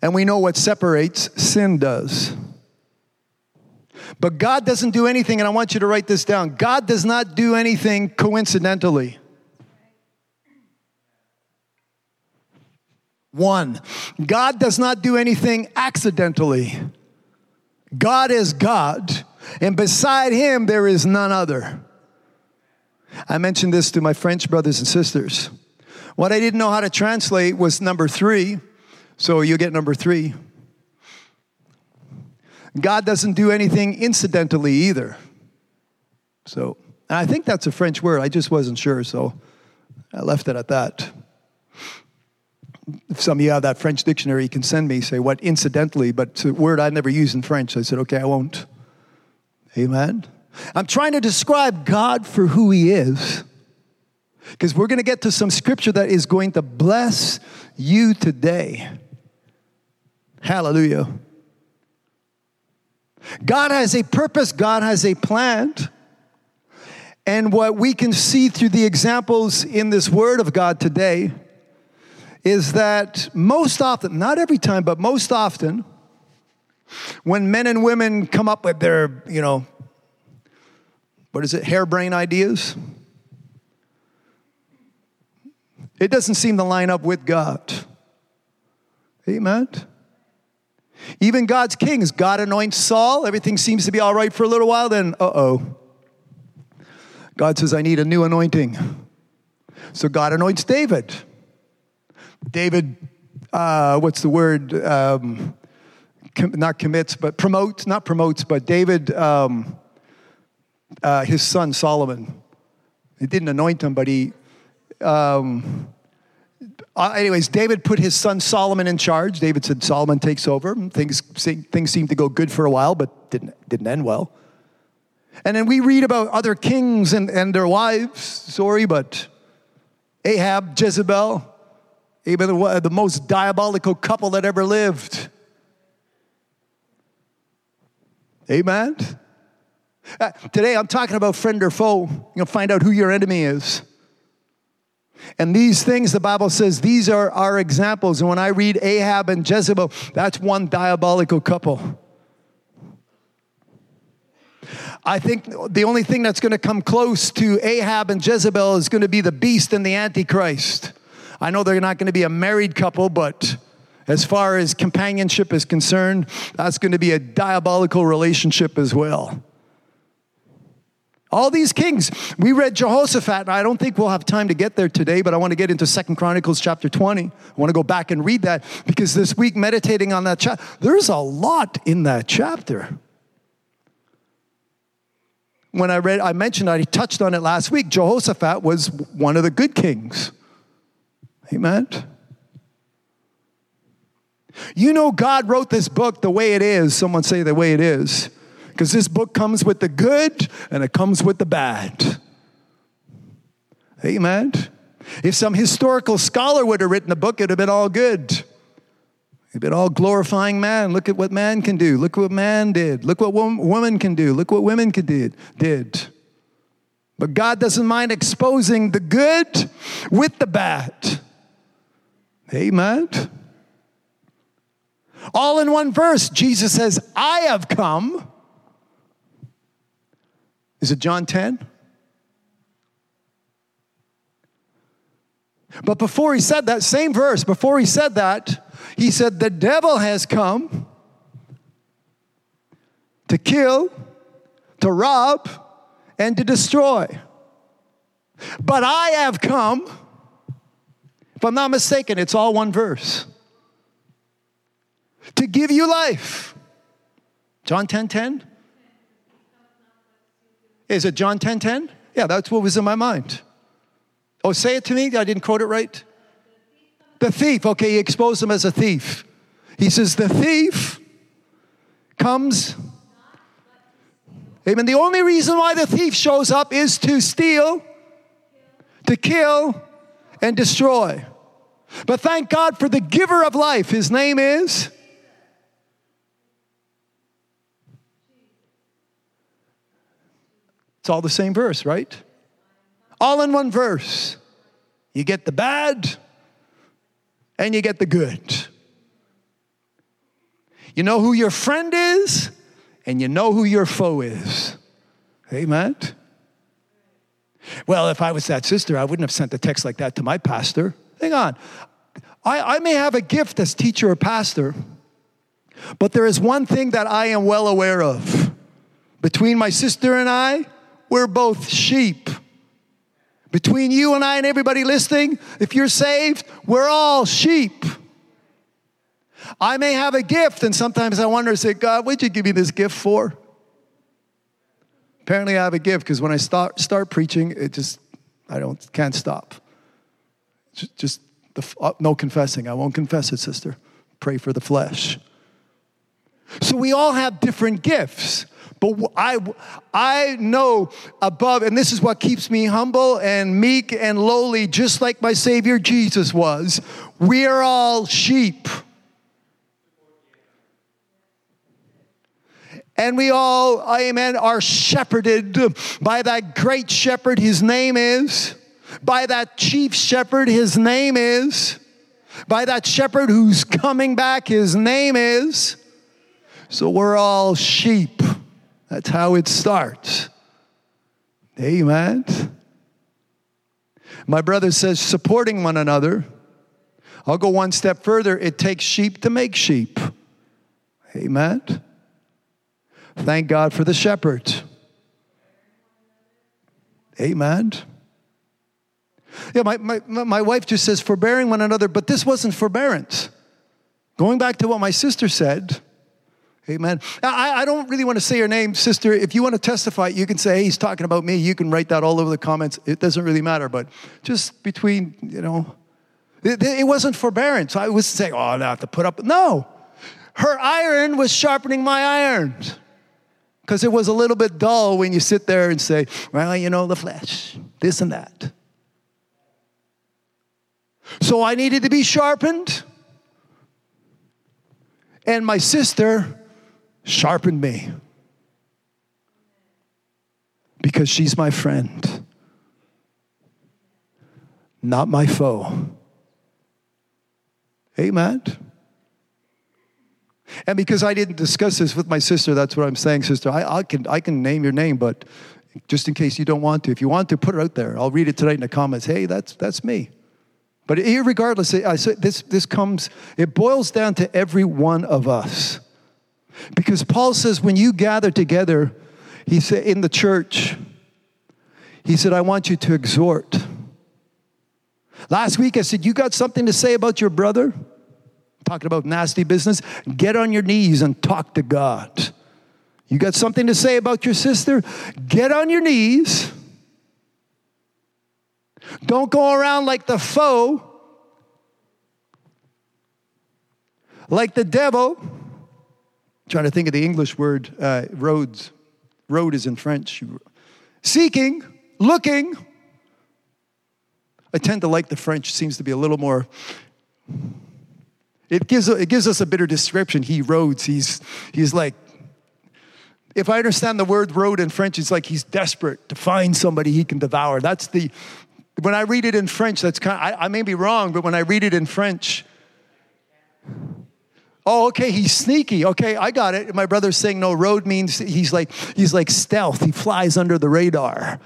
And we know what separates, sin does. But God doesn't do anything, and I want you to write this down God does not do anything coincidentally. One, God does not do anything accidentally. God is God, and beside him there is none other. I mentioned this to my French brothers and sisters. What I didn't know how to translate was number three, so you get number three. God doesn't do anything incidentally either. So, and I think that's a French word. I just wasn't sure, so I left it at that if some of you have that French dictionary, you can send me, say what incidentally, but it's a word I never use in French. I said, okay, I won't. Amen. I'm trying to describe God for who He is. Because we're going to get to some scripture that is going to bless you today. Hallelujah. God has a purpose, God has a plan. And what we can see through the examples in this word of God today is that most often, not every time, but most often, when men and women come up with their, you know, what is it, harebrained ideas, it doesn't seem to line up with God. Amen. Even God's kings, God anoints Saul, everything seems to be all right for a little while, then, uh oh. God says, I need a new anointing. So God anoints David. David, uh, what's the word? Um, com- not commits, but promotes, not promotes, but David, um, uh, his son Solomon. He didn't anoint him, but he. Um, uh, anyways, David put his son Solomon in charge. David said Solomon takes over. Things, things seemed to go good for a while, but didn't, didn't end well. And then we read about other kings and, and their wives, sorry, but Ahab, Jezebel, the, the most diabolical couple that ever lived. Amen. Uh, today I'm talking about friend or foe. You'll find out who your enemy is. And these things, the Bible says, these are our examples. And when I read Ahab and Jezebel, that's one diabolical couple. I think the only thing that's going to come close to Ahab and Jezebel is going to be the beast and the Antichrist. I know they're not going to be a married couple, but as far as companionship is concerned, that's going to be a diabolical relationship as well. All these kings, we read Jehoshaphat, and I don't think we'll have time to get there today, but I want to get into Second Chronicles chapter 20. I want to go back and read that because this week, meditating on that chapter, there's a lot in that chapter. When I read, I mentioned, I touched on it last week. Jehoshaphat was one of the good kings. Amen. You know, God wrote this book the way it is. Someone say the way it is. Because this book comes with the good and it comes with the bad. Amen. If some historical scholar would have written a book, it'd have been all good. It'd been all glorifying man. Look at what man can do. Look what man did. Look what woman can do. Look what women can did. did. But God doesn't mind exposing the good with the bad. Amen. All in one verse, Jesus says, I have come. Is it John 10? But before he said that, same verse, before he said that, he said, The devil has come to kill, to rob, and to destroy. But I have come if I'm not mistaken, it's all one verse. To give you life. John 10 10? Is it John 10 10? Yeah, that's what was in my mind. Oh, say it to me. I didn't quote it right. The thief. Okay, he exposed him as a thief. He says, The thief comes. Amen. The only reason why the thief shows up is to steal, to kill, and destroy. But thank God for the giver of life. His name is It's all the same verse, right? All in one verse. You get the bad and you get the good. You know who your friend is and you know who your foe is. Amen. Well, if I was that sister, I wouldn't have sent a text like that to my pastor. Hang on. I, I may have a gift as teacher or pastor, but there is one thing that I am well aware of. Between my sister and I, we're both sheep. Between you and I and everybody listening, if you're saved, we're all sheep. I may have a gift, and sometimes I wonder, say, God, what'd you give me this gift for? Apparently, I have a gift because when I start, start preaching, it just, I don't, can't stop. Just, just the, uh, no confessing. I won't confess it, sister. Pray for the flesh. So we all have different gifts. But I, I know above, and this is what keeps me humble and meek and lowly, just like my Savior Jesus was. We are all sheep. And we all, amen, are shepherded by that great shepherd, his name is, by that chief shepherd, his name is, by that shepherd who's coming back, his name is. So we're all sheep. That's how it starts. Amen. My brother says supporting one another. I'll go one step further. It takes sheep to make sheep. Amen. Thank God for the shepherd. Amen. Yeah, my, my, my wife just says forbearing one another, but this wasn't forbearance. Going back to what my sister said, amen. I, I don't really want to say your name, sister. If you want to testify, you can say, hey, he's talking about me. You can write that all over the comments. It doesn't really matter, but just between, you know, it, it wasn't forbearance. I was saying, oh, I have to put up. No, her iron was sharpening my iron because it was a little bit dull when you sit there and say, well, you know, the flesh, this and that. So I needed to be sharpened. And my sister sharpened me because she's my friend, not my foe. Amen. And because I didn't discuss this with my sister, that's what I'm saying, sister. I, I, can, I can name your name, but just in case you don't want to, if you want to, put it out there. I'll read it tonight in the comments. Hey, that's, that's me. But regardless, I this, this comes, it boils down to every one of us. Because Paul says, when you gather together, he said, in the church, he said, I want you to exhort. Last week I said, You got something to say about your brother? talking about nasty business, get on your knees and talk to God. You got something to say about your sister? Get on your knees. Don't go around like the foe, like the devil. Trying to think of the English word, uh, roads. Road is in French. Seeking, looking. I tend to like the French, seems to be a little more it gives, it gives us a better description. He roads. He's, he's like, if I understand the word road in French, it's like he's desperate to find somebody he can devour. That's the, when I read it in French, that's kind of, I, I may be wrong, but when I read it in French, Oh, okay, he's sneaky. Okay, I got it. My brother's saying no, road means he's like he's like stealth. He flies under the radar.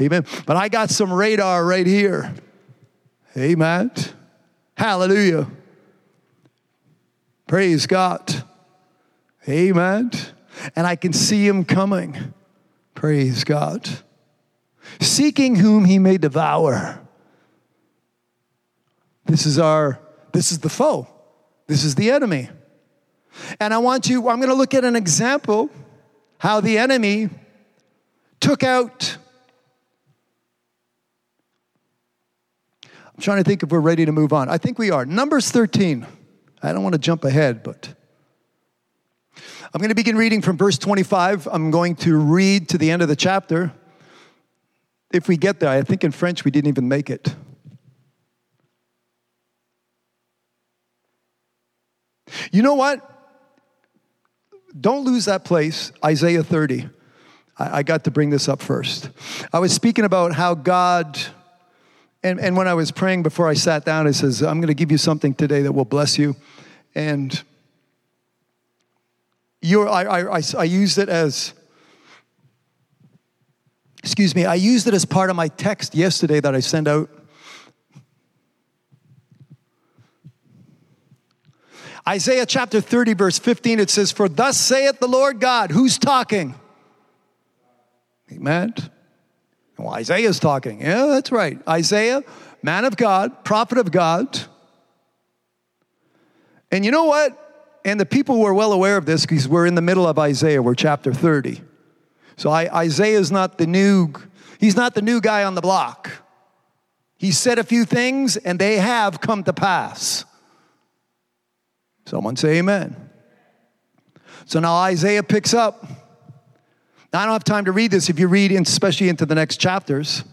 Amen. But I got some radar right here. Amen. Hallelujah. Praise God. Amen. And I can see him coming. Praise God. Seeking whom he may devour. This is our, this is the foe. This is the enemy. And I want you, I'm going to look at an example how the enemy took out. I'm trying to think if we're ready to move on. I think we are. Numbers 13. I don't want to jump ahead, but I'm going to begin reading from verse 25. I'm going to read to the end of the chapter. If we get there, I think in French we didn't even make it. You know what? Don't lose that place, Isaiah 30. I, I got to bring this up first. I was speaking about how God, and, and when I was praying before I sat down, I says, I'm going to give you something today that will bless you. And you're, I, I, I, I used it as, excuse me, I used it as part of my text yesterday that I sent out. Isaiah chapter 30, verse 15, it says, For thus saith the Lord God, who's talking? Amen. Well, Isaiah's talking. Yeah, that's right. Isaiah, man of God, prophet of God. And you know what? And the people were well aware of this because we're in the middle of Isaiah, we're chapter 30. So I, Isaiah is not the new, he's not the new guy on the block. He said a few things and they have come to pass. Someone say amen. So now Isaiah picks up. Now, I don't have time to read this. If you read, in, especially into the next chapters,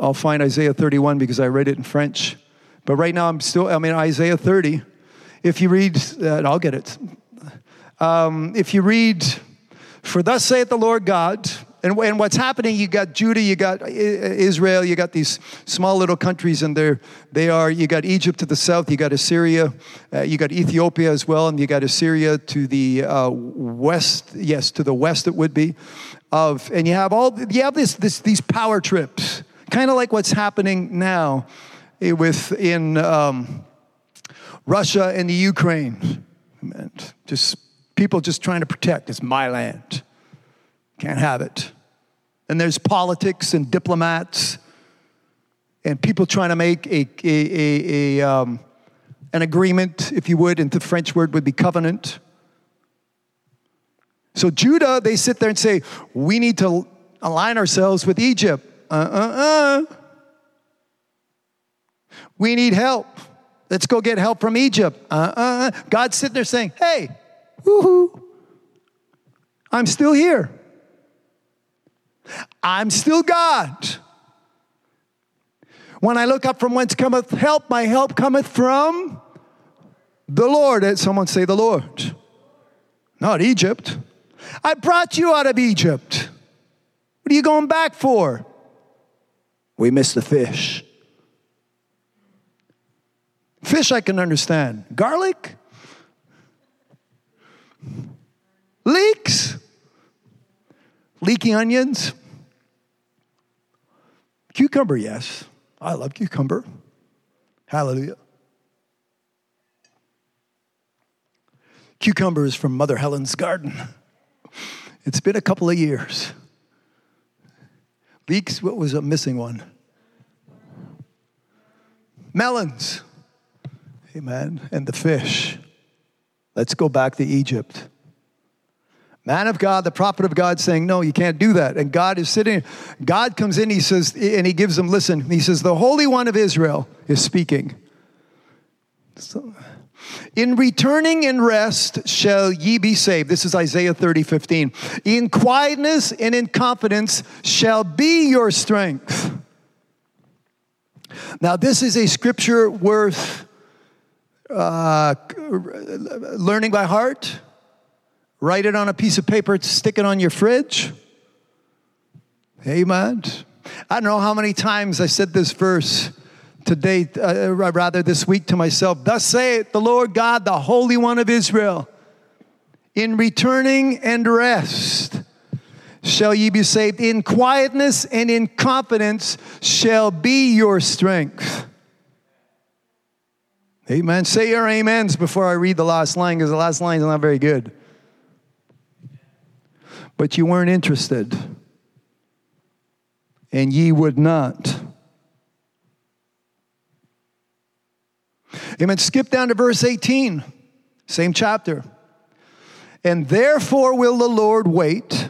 I'll find Isaiah 31 because I read it in French. But right now, I'm still, I'm in Isaiah 30. If you read, uh, I'll get it. Um, if you read, For thus saith the Lord God, and, and what's happening, you got Judah, you got Israel, you got these small little countries, and they're, they are, you got Egypt to the south, you got Assyria, uh, you got Ethiopia as well, and you got Assyria to the uh, west, yes, to the west it would be. Of, and you have all, you have this, this, these power trips, kind of like what's happening now with in um, Russia and the Ukraine. Just people just trying to protect, it's my land. Can't have it. And there's politics and diplomats and people trying to make a, a, a, a um, an agreement, if you would, and the French word would be covenant. So Judah, they sit there and say, we need to align ourselves with Egypt. Uh uh uh. We need help. Let's go get help from Egypt. Uh uh. God's sitting there saying, hey, woohoo, I'm still here. I'm still God. When I look up from whence cometh help, my help cometh from the Lord. Eh, someone say the Lord. Not Egypt. I brought you out of Egypt. What are you going back for? We missed the fish. Fish I can understand. Garlic? Leeks? Leaky onions? Cucumber, yes. I love cucumber. Hallelujah. Cucumber is from Mother Helen's garden. It's been a couple of years. Leeks, what was a missing one? Melons. Amen. And the fish. Let's go back to Egypt. Man of God, the prophet of God saying, No, you can't do that. And God is sitting, God comes in, he says, and he gives them, listen, he says, The Holy One of Israel is speaking. So, in returning in rest shall ye be saved. This is Isaiah 30, 15. In quietness and in confidence shall be your strength. Now, this is a scripture worth uh, learning by heart Write it on a piece of paper, stick it on your fridge. Amen. I don't know how many times I said this verse today, uh, rather this week to myself. Thus saith the Lord God, the Holy One of Israel, in returning and rest shall ye be saved. In quietness and in confidence shall be your strength. Amen. Say your amens before I read the last line because the last line is not very good but you weren't interested, and ye would not. Amen. Skip down to verse 18, same chapter. And therefore will the Lord wait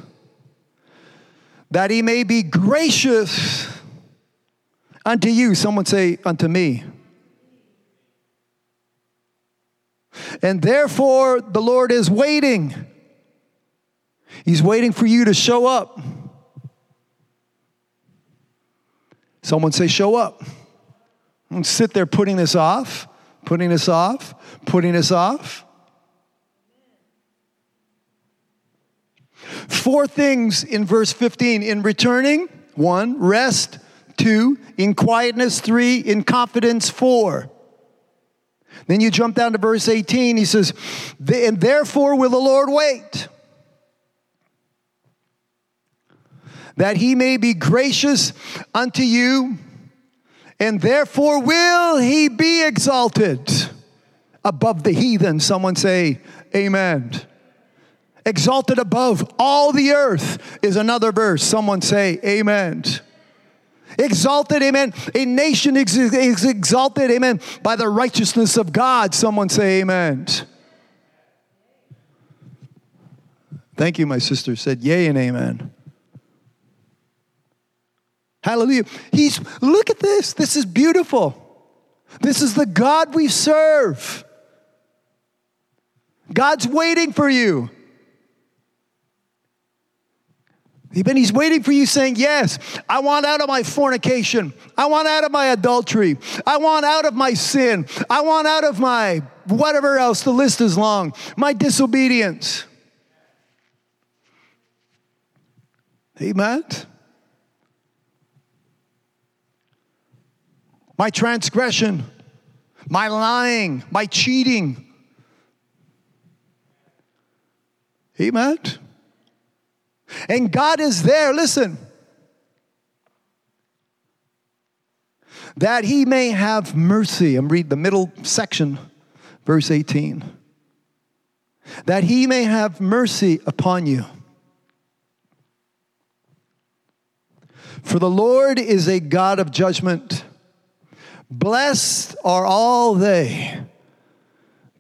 that he may be gracious unto you. Someone say, unto me. And therefore the Lord is waiting He's waiting for you to show up. Someone say, show up. Don't sit there putting this off, putting this off, putting this off. Four things in verse 15 in returning, one, rest, two, in quietness, three, in confidence, four. Then you jump down to verse 18, he says, And therefore will the Lord wait, that he may be gracious unto you, and therefore will he be exalted above the heathen. Someone say, Amen. Exalted above all the earth is another verse. Someone say, Amen. Exalted, amen. A nation is exalted, amen, by the righteousness of God. Someone say, Amen. Thank you, my sister said, Yea and Amen. Hallelujah. He's, look at this. This is beautiful. This is the God we serve. God's waiting for you. Even he's waiting for you saying, Yes, I want out of my fornication. I want out of my adultery. I want out of my sin. I want out of my whatever else. The list is long. My disobedience. Amen. My transgression, my lying, my cheating. Amen. And God is there, listen, that he may have mercy. I'm reading the middle section, verse 18. That he may have mercy upon you. For the Lord is a God of judgment. Blessed are all they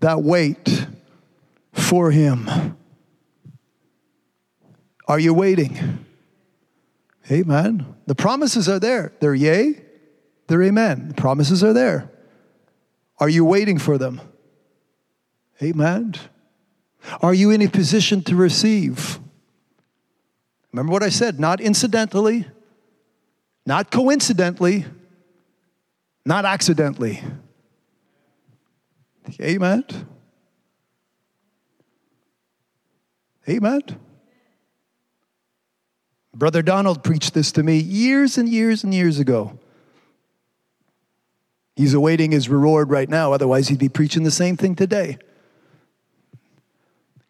that wait for him. Are you waiting? Amen. The promises are there. They're yea, they're amen. The promises are there. Are you waiting for them? Amen. Are you in a position to receive? Remember what I said not incidentally, not coincidentally, not accidentally. Amen. Amen. Brother Donald preached this to me years and years and years ago. He's awaiting his reward right now, otherwise, he'd be preaching the same thing today.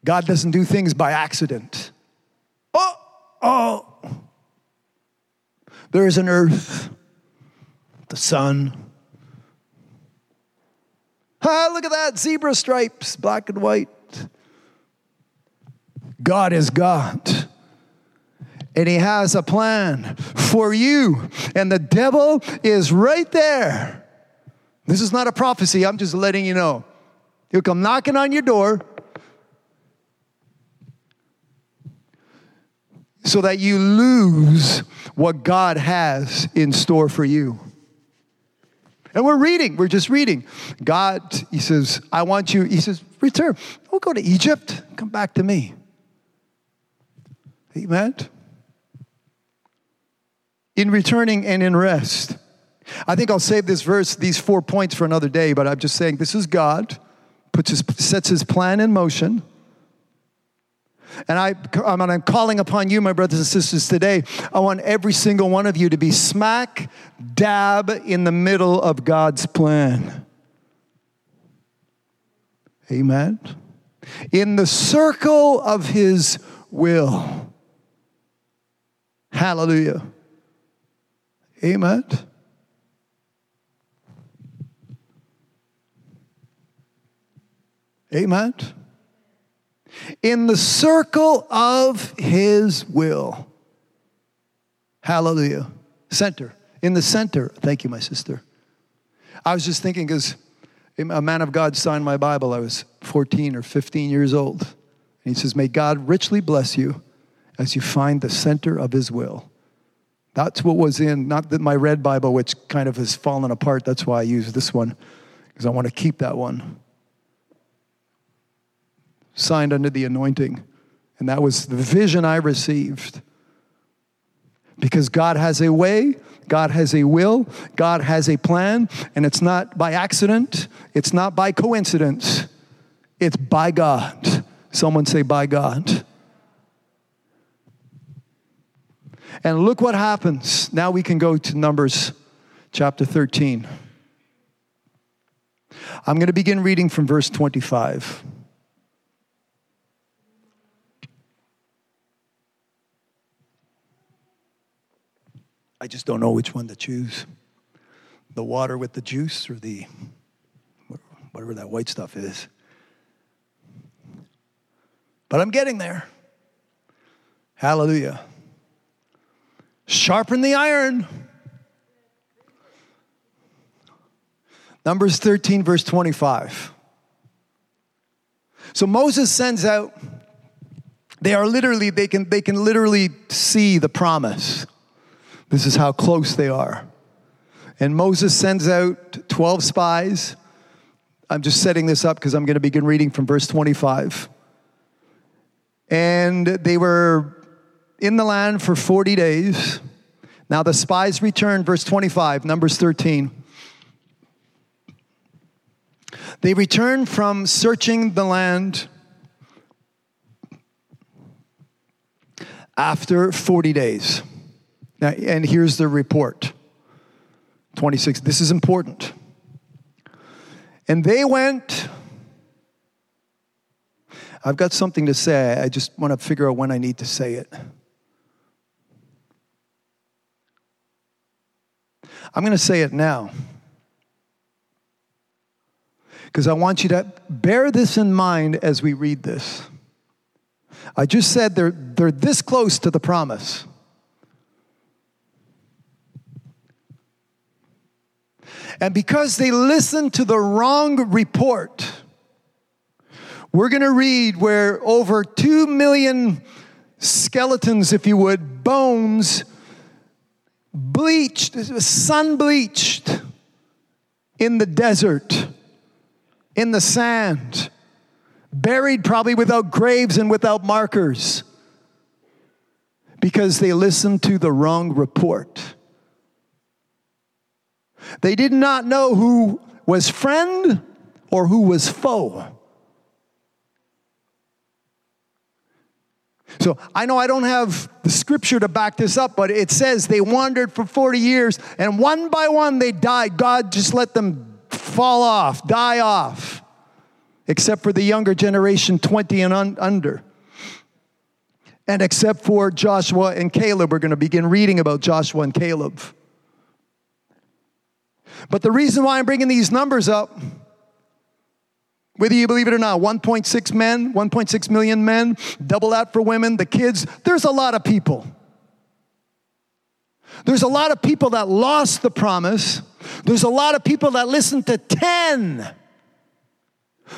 God doesn't do things by accident. Oh, oh. There is an earth, the sun. Ah, look at that zebra stripes, black and white. God is God and he has a plan for you. And the devil is right there. This is not a prophecy, I'm just letting you know. He'll come knocking on your door so that you lose what God has in store for you. And we're reading, we're just reading. God, He says, I want you, He says, return. Don't go to Egypt, come back to me. Amen in returning and in rest. I think I'll save this verse, these four points for another day, but I'm just saying this is God, puts his, sets his plan in motion. And I, I'm calling upon you, my brothers and sisters, today. I want every single one of you to be smack dab in the middle of God's plan. Amen. In the circle of His will. Hallelujah. Amen. Amen. In the circle of his will. Hallelujah. Center. In the center. Thank you, my sister. I was just thinking because a man of God signed my Bible. I was 14 or 15 years old. And he says, May God richly bless you as you find the center of his will. That's what was in, not that my red Bible, which kind of has fallen apart. That's why I use this one, because I want to keep that one. Signed under the anointing. And that was the vision I received. Because God has a way, God has a will, God has a plan, and it's not by accident, it's not by coincidence, it's by God. Someone say, by God. And look what happens. Now we can go to Numbers chapter 13. I'm going to begin reading from verse 25. I just don't know which one to choose the water with the juice or the whatever that white stuff is. But I'm getting there. Hallelujah. Sharpen the iron. Numbers 13, verse 25. So Moses sends out, they are literally, they can, they can literally see the promise. This is how close they are. And Moses sends out 12 spies. I'm just setting this up because I'm going to begin reading from verse 25. And they were in the land for 40 days. Now the spies returned, verse 25, Numbers 13. They returned from searching the land after 40 days. Now, and here's the report 26. This is important. And they went. I've got something to say. I just want to figure out when I need to say it. I'm going to say it now. Because I want you to bear this in mind as we read this. I just said they're, they're this close to the promise. And because they listened to the wrong report, we're going to read where over 2 million skeletons, if you would, bones, bleached, sun bleached in the desert, in the sand, buried probably without graves and without markers because they listened to the wrong report. They did not know who was friend or who was foe. So I know I don't have the scripture to back this up, but it says they wandered for 40 years and one by one they died. God just let them fall off, die off, except for the younger generation, 20 and un- under. And except for Joshua and Caleb, we're going to begin reading about Joshua and Caleb. But the reason why I'm bringing these numbers up, whether you believe it or not, 1.6 men, 1.6 million men, double that for women, the kids, there's a lot of people. There's a lot of people that lost the promise. There's a lot of people that listened to 10.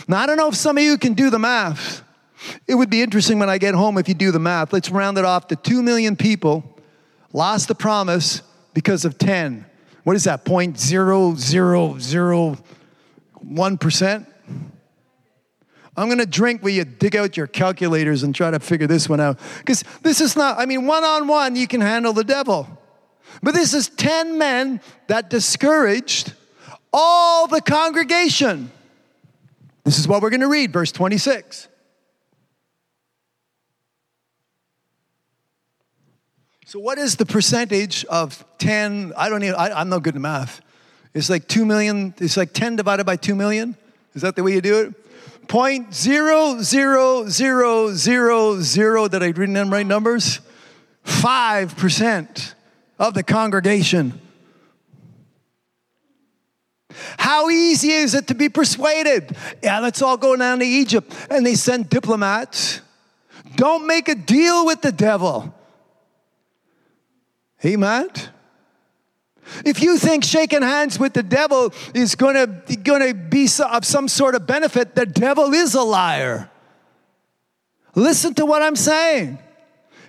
Now, I don't know if some of you can do the math. It would be interesting when I get home if you do the math. Let's round it off to 2 million people lost the promise because of 10 what is that, 0.0001%? I'm going to drink where you dig out your calculators and try to figure this one out. Because this is not, I mean, one on one, you can handle the devil. But this is 10 men that discouraged all the congregation. This is what we're going to read, verse 26. So, what is the percentage of 10? I don't even, I, am not good at math. It's like 2 million, it's like 10 divided by 2 million. Is that the way you do it? Point zero zero zero zero zero. Did I read them right numbers? Five percent of the congregation. How easy is it to be persuaded? Yeah, let's all go down to Egypt. And they send diplomats. Don't make a deal with the devil. Amen. If you think shaking hands with the devil is going to be of some sort of benefit, the devil is a liar. Listen to what I'm saying.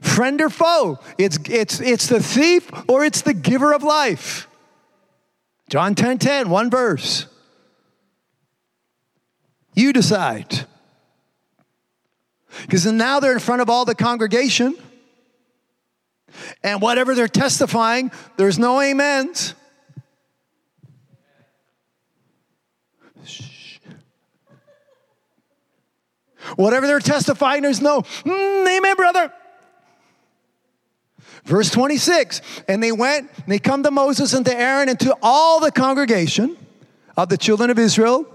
Friend or foe, it's, it's, it's the thief or it's the giver of life. John 10 10, one verse. You decide. Because now they're in front of all the congregation. And whatever they're testifying, there's no amens. Whatever they're testifying, there's no mm, amen, brother. Verse 26 And they went, and they come to Moses and to Aaron and to all the congregation of the children of Israel.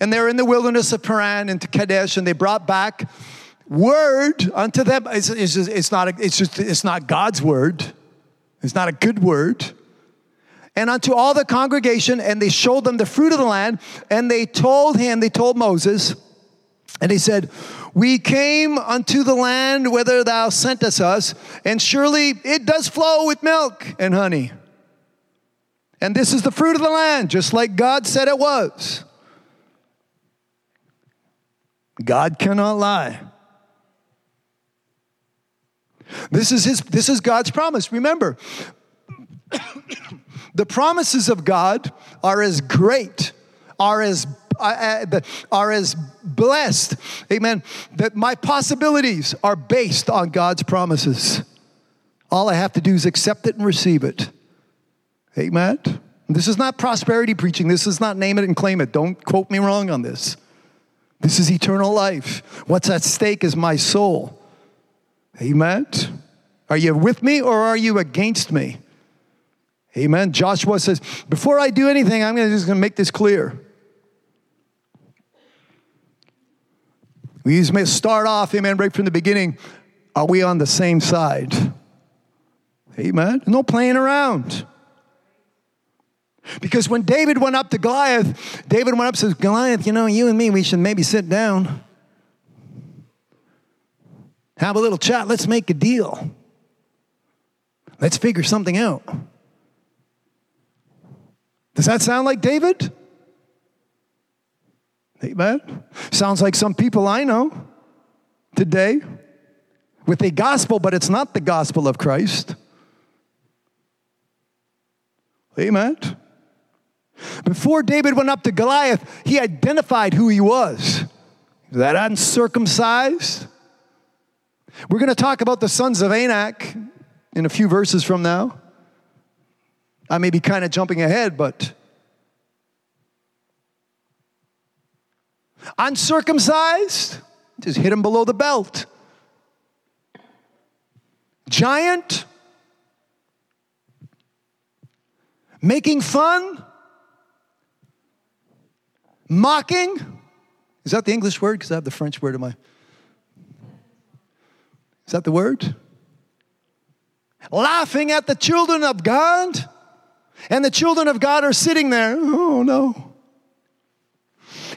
And they're in the wilderness of Paran and to Kadesh, and they brought back word unto them. It's, it's, just, it's, not, it's, just, it's not God's word, it's not a good word. And unto all the congregation, and they showed them the fruit of the land, and they told him, they told Moses, and he said, We came unto the land whither thou sentest us, and surely it does flow with milk and honey. And this is the fruit of the land, just like God said it was. God cannot lie. This is his this is God's promise. Remember, the promises of God are as great, are as uh, uh are as blessed, amen, that my possibilities are based on God's promises. All I have to do is accept it and receive it. Amen. This is not prosperity preaching. This is not name it and claim it. Don't quote me wrong on this. This is eternal life. What's at stake is my soul. Amen. Are you with me or are you against me? Amen. Joshua says, before I do anything, I'm just going to make this clear. We just may start off, amen, right from the beginning. Are we on the same side? Amen. No playing around. Because when David went up to Goliath, David went up and says, Goliath, you know, you and me, we should maybe sit down, have a little chat, let's make a deal. Let's figure something out. Does that sound like David? Amen. Sounds like some people I know today with a gospel, but it's not the gospel of Christ. Amen. Before David went up to Goliath, he identified who he was. That uncircumcised. We're going to talk about the sons of Anak in a few verses from now. I may be kind of jumping ahead, but uncircumcised, just hit him below the belt. Giant, making fun, mocking. Is that the English word? Because I have the French word in my. Is that the word? Laughing at the children of God. And the children of God are sitting there. Oh no.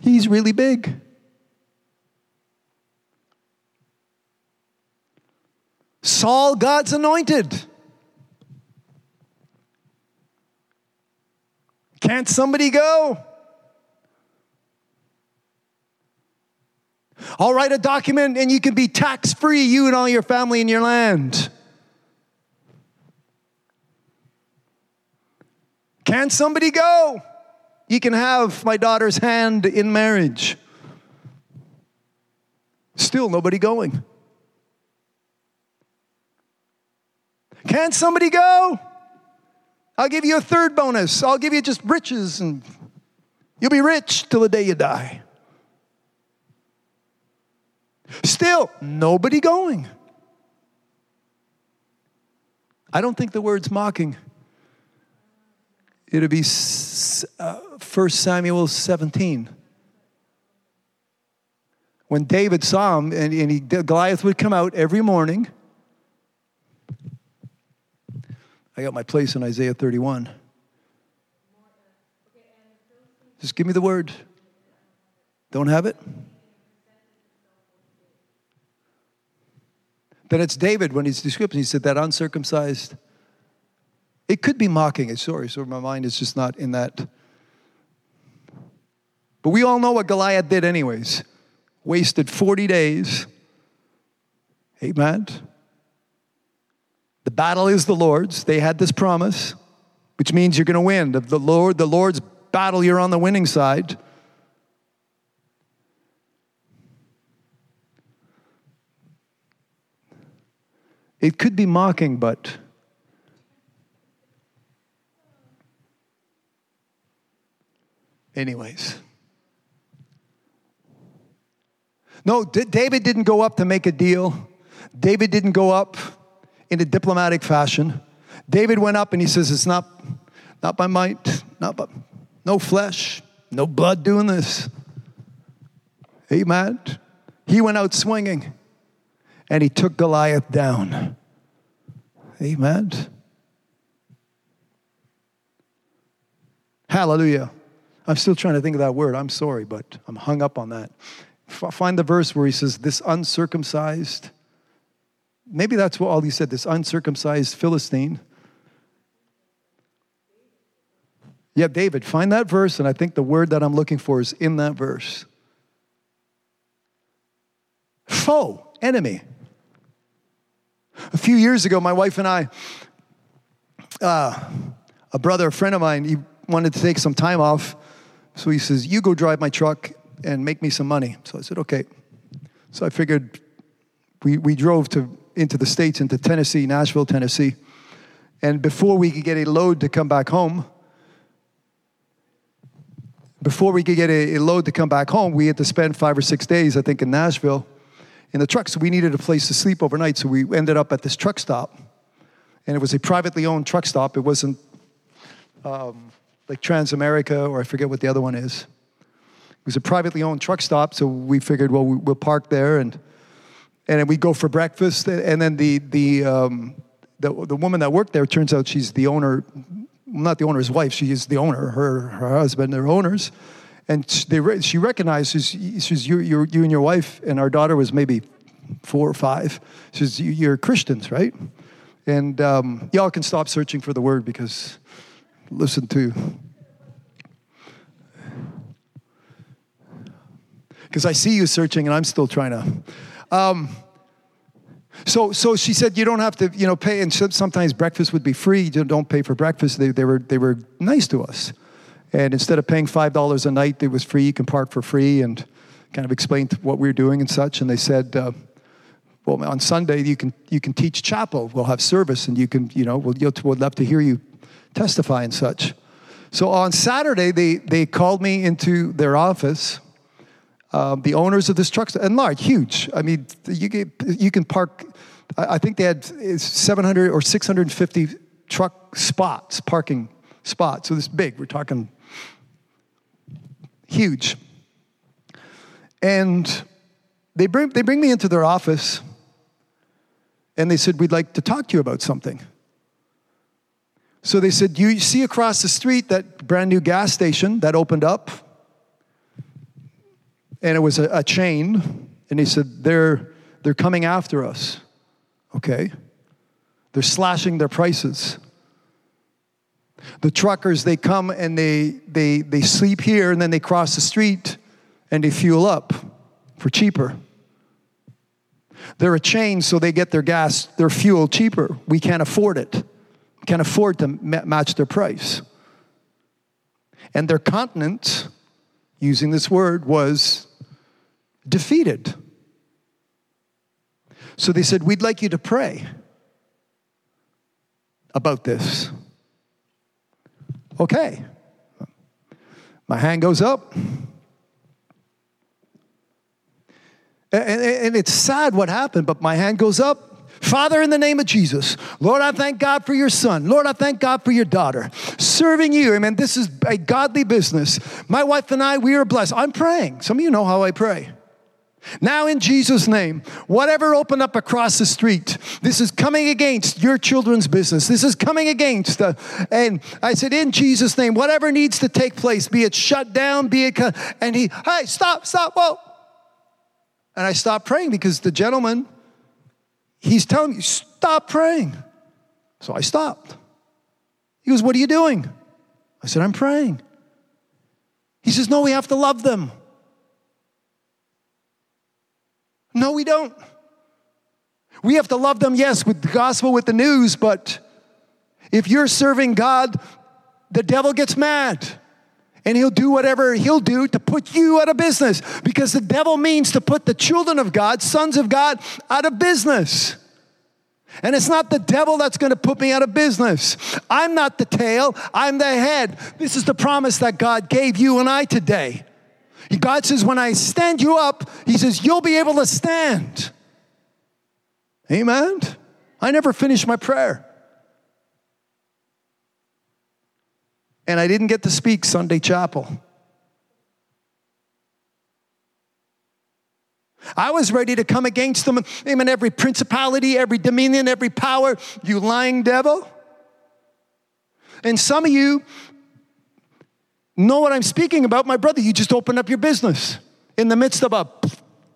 He's really big. Saul, God's anointed. Can't somebody go? I'll write a document and you can be tax free, you and all your family in your land. Can somebody go? You can have my daughter's hand in marriage. Still nobody going. Can somebody go? I'll give you a third bonus. I'll give you just riches and you'll be rich till the day you die. Still, nobody going. I don't think the word's mocking. It'll be uh, 1 Samuel 17. When David saw him, and, and he, Goliath would come out every morning. I got my place in Isaiah 31. Just give me the word. Don't have it? Then it's David when he's describing, he said that uncircumcised. It could be mocking it, sorry, so my mind is just not in that. But we all know what Goliath did, anyways. Wasted 40 days. Amen. The battle is the Lord's. They had this promise, which means you're going to win. The Lord, the Lord's battle, you're on the winning side. It could be mocking, but anyways. No, D- David didn't go up to make a deal. David didn't go up in a diplomatic fashion. David went up and he says, It's not, not by might, not by, no flesh, no blood doing this. Amen. He went out swinging and he took Goliath down. Amen. Hallelujah. I'm still trying to think of that word. I'm sorry, but I'm hung up on that. F- find the verse where he says, This uncircumcised, maybe that's what all he said, this uncircumcised Philistine. Yeah, David, find that verse, and I think the word that I'm looking for is in that verse. Foe, enemy. A few years ago, my wife and I, uh, a brother, a friend of mine, he wanted to take some time off. So he says, You go drive my truck and make me some money. So I said, Okay. So I figured we, we drove to, into the States, into Tennessee, Nashville, Tennessee. And before we could get a load to come back home, before we could get a, a load to come back home, we had to spend five or six days, I think, in Nashville in the truck. So we needed a place to sleep overnight. So we ended up at this truck stop. And it was a privately owned truck stop. It wasn't um, like Transamerica or I forget what the other one is. It was a privately owned truck stop. So we figured, well, we'll park there and and then we go for breakfast. And then the, the, um, the, the woman that worked there, turns out she's the owner, not the owner's wife, she is the owner. Her, her husband, they're owners and they, she recognizes she's you, you, you and your wife and our daughter was maybe four or five she says you're christians right and um, y'all can stop searching for the word because listen to because i see you searching and i'm still trying to um, so, so she said, you don't have to, you know, pay. And sometimes breakfast would be free. You don't pay for breakfast. They, they were, they were nice to us. And instead of paying $5 a night, it was free. You can park for free and kind of explained what we were doing and such. And they said, uh, well, on Sunday, you can, you can teach chapel. We'll have service and you can, you know, we'll, we'll love to hear you testify and such. So on Saturday, they, they called me into their office. Um, the owners of this truck, and large, huge. I mean, you, get, you can park, I think they had 700 or 650 truck spots, parking spots. So this big, we're talking huge. And they bring, they bring me into their office and they said, We'd like to talk to you about something. So they said, You see across the street that brand new gas station that opened up? And it was a, a chain. And he said, they're, they're coming after us. Okay. They're slashing their prices. The truckers, they come and they, they, they sleep here and then they cross the street and they fuel up for cheaper. They're a chain, so they get their gas, their fuel cheaper. We can't afford it. can't afford to match their price. And their continent, using this word, was defeated. So they said, We'd like you to pray about this. Okay. My hand goes up. And, it's sad what happened, but my hand goes up. Father, in the name of Jesus, Lord, I thank God for your son. Lord, I thank God for your daughter. Serving you, amen. This is a godly business. My wife and I, we are blessed. I'm praying. Some of you know how I pray. Now, in Jesus' name, whatever opened up across the street, this is coming against your children's business. This is coming against. Uh, and I said, in Jesus' name, whatever needs to take place, be it shut down, be it. And he, hey, stop, stop, whoa. And I stopped praying because the gentleman, he's telling me, stop praying. So I stopped. He goes, What are you doing? I said, I'm praying. He says, No, we have to love them. No, we don't. We have to love them, yes, with the gospel, with the news, but if you're serving God, the devil gets mad and he'll do whatever he'll do to put you out of business because the devil means to put the children of God, sons of God, out of business. And it's not the devil that's going to put me out of business. I'm not the tail, I'm the head. This is the promise that God gave you and I today. God says, when I stand you up, He says, you'll be able to stand. Amen. I never finished my prayer. And I didn't get to speak Sunday chapel. I was ready to come against them, amen, every principality, every dominion, every power, you lying devil. And some of you know what I'm speaking about, my brother. You just opened up your business in the midst of a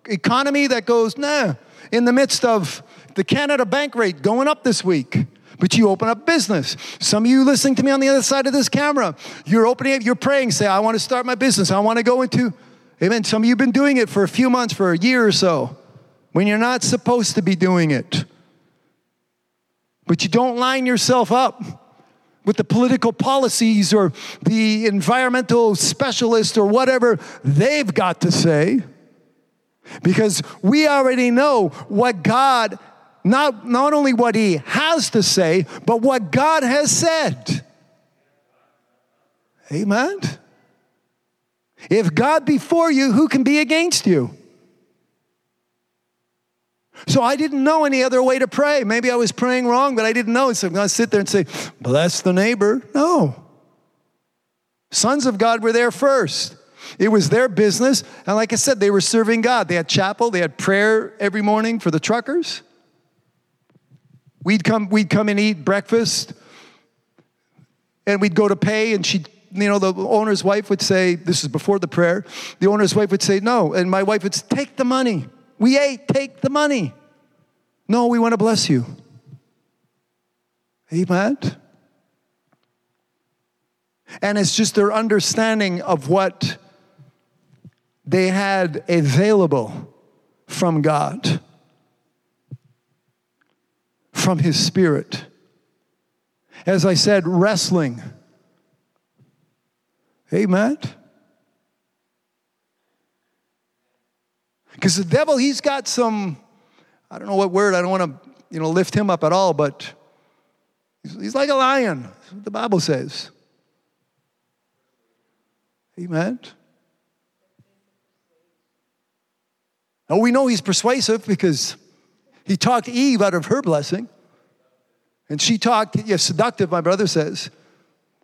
economy that goes, nah, in the midst of the Canada bank rate going up this week. But you open up business. Some of you listening to me on the other side of this camera, you're opening up, you're praying, say, I want to start my business. I want to go into, amen. Some of you have been doing it for a few months, for a year or so, when you're not supposed to be doing it. But you don't line yourself up with the political policies or the environmental specialist or whatever they've got to say. Because we already know what God, not, not only what He has to say, but what God has said. Amen. If God be for you, who can be against you? So I didn't know any other way to pray. Maybe I was praying wrong, but I didn't know. So I'm going to sit there and say, bless the neighbor. No. Sons of God were there first. It was their business. And like I said, they were serving God. They had chapel, they had prayer every morning for the truckers. We'd come, we'd come and eat breakfast, and we'd go to pay, and she'd you know, the owner's wife would say, This is before the prayer. The owner's wife would say, No. And my wife would say, Take the money. We ate, take the money. No, we want to bless you. Amen. And it's just their understanding of what they had available from God, from His Spirit. As I said, wrestling. Amen. Because the devil, he's got some, I don't know what word, I don't want to, you know, lift him up at all, but he's, like a lion. The Bible says. Amen. Oh, we know he's persuasive because he talked Eve out of her blessing. And she talked, yes, seductive, my brother says.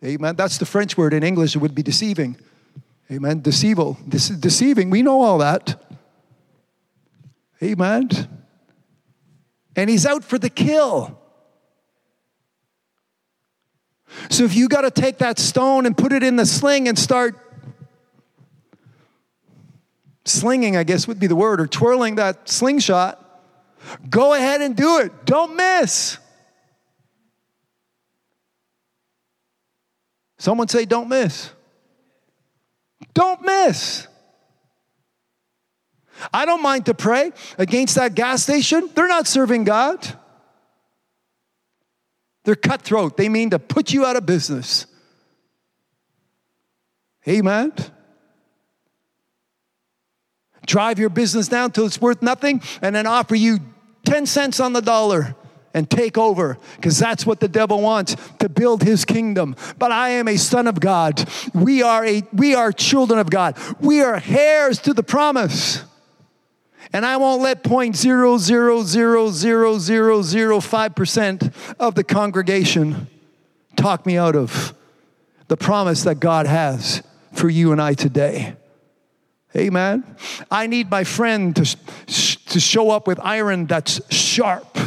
Amen. That's the French word. In English, it would be deceiving. Amen. Deceivable. Dece- deceiving. We know all that. Amen. And he's out for the kill. So if you got to take that stone and put it in the sling and start slinging, I guess would be the word, or twirling that slingshot, go ahead and do it. Don't miss. Someone say, don't miss. Don't miss. I don't mind to pray against that gas station. They're not serving God. They're cutthroat. They mean to put you out of business. Amen. Drive your business down till it's worth nothing and then offer you 10 cents on the dollar and take over because that's what the devil wants to build his kingdom but i am a son of god we are a we are children of god we are heirs to the promise and I won't let 0.0000005% of the congregation talk me out of the promise that God has for you and I today. Amen. I need my friend to, to show up with iron that's sharp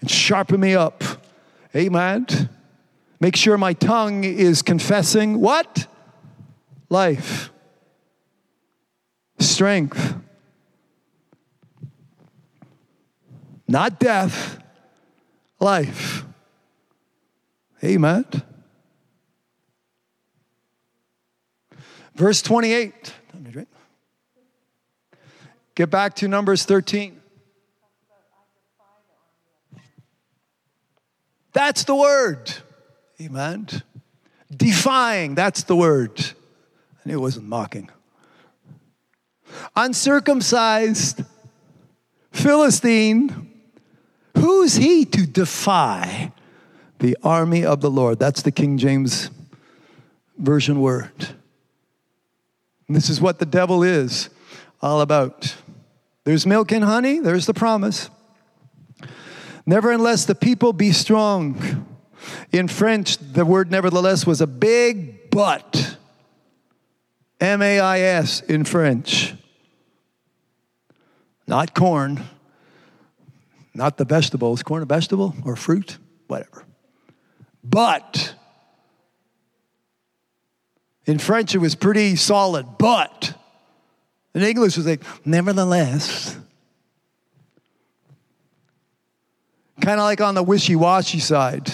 and sharpen me up. Amen. Make sure my tongue is confessing what? Life, strength not death, life. Amen. Verse 28. Get back to Numbers 13. That's the word. Amen. Defying, that's the word. And it wasn't mocking. Uncircumcised Philistine Who's he to defy the army of the Lord? That's the King James Version word. And this is what the devil is all about. There's milk and honey, there's the promise. Nevertheless, the people be strong. In French, the word nevertheless was a big but. M A I S in French. Not corn, not the vegetables. Corn a vegetable or fruit? Whatever. But. In French, it was pretty solid, but. In English, it was like, nevertheless. Kind of like on the wishy washy side.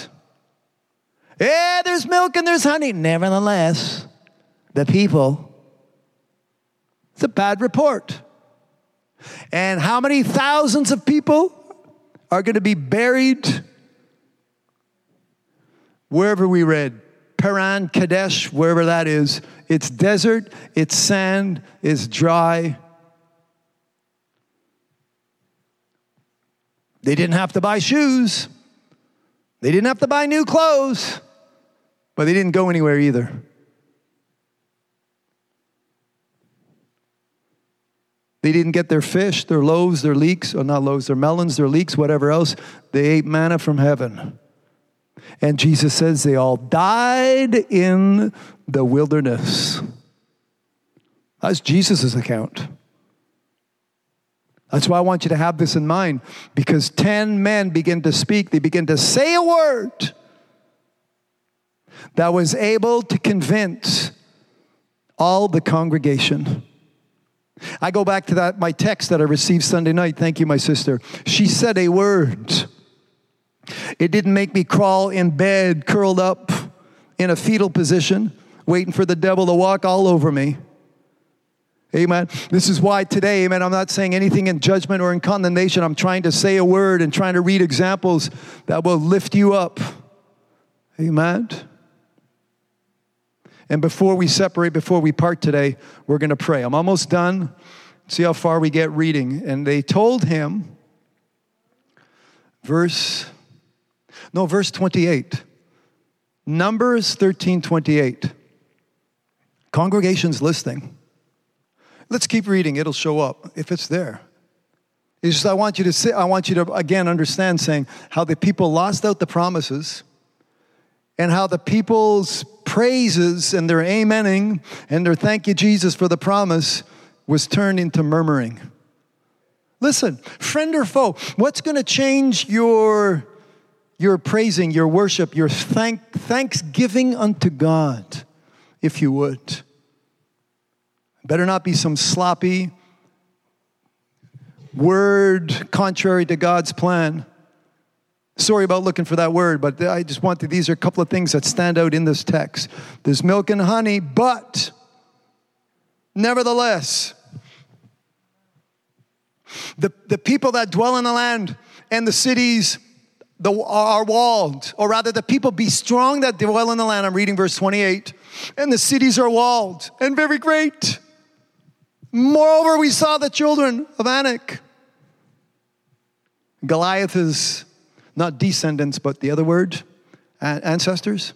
Yeah, there's milk and there's honey. Nevertheless, the people, it's a bad report. And how many thousands of people are going to be buried wherever we read? Paran, Kadesh, wherever that is. It's desert, it's sand, it's dry. They didn't have to buy shoes. They didn't have to buy new clothes, but they didn't go anywhere either. They didn't get their fish, their loaves, their leeks, or not loaves, their melons, their leeks, whatever else. They ate manna from heaven. And Jesus says they all died in the wilderness. That's Jesus' account. That's why I want you to have this in mind because 10 men begin to speak, they begin to say a word that was able to convince all the congregation. I go back to that my text that I received Sunday night. Thank you my sister. She said a word. It didn't make me crawl in bed curled up in a fetal position waiting for the devil to walk all over me. Amen. This is why today, amen, I'm not saying anything in judgment or in condemnation. I'm trying to say a word and trying to read examples that will lift you up. Amen. And before we separate, before we part today, we're going to pray. I'm almost done. See how far we get reading. And they told him, verse, no, verse 28. Numbers 13 28. Congregations listening. Let's keep reading, it'll show up if it's there. It's just I want you to say, I want you to again understand saying how the people lost out the promises and how the people's praises and their amening and their thank you, Jesus, for the promise was turned into murmuring. Listen, friend or foe, what's going to change your, your praising, your worship, your thank, thanksgiving unto God, if you would? Better not be some sloppy word contrary to God's plan. Sorry about looking for that word, but I just want to, these are a couple of things that stand out in this text. There's milk and honey, but nevertheless, the, the people that dwell in the land and the cities the, are walled, or rather, the people be strong that dwell in the land. I'm reading verse 28. And the cities are walled and very great. Moreover, we saw the children of Anak. Goliath is not descendants, but the other word, ancestors.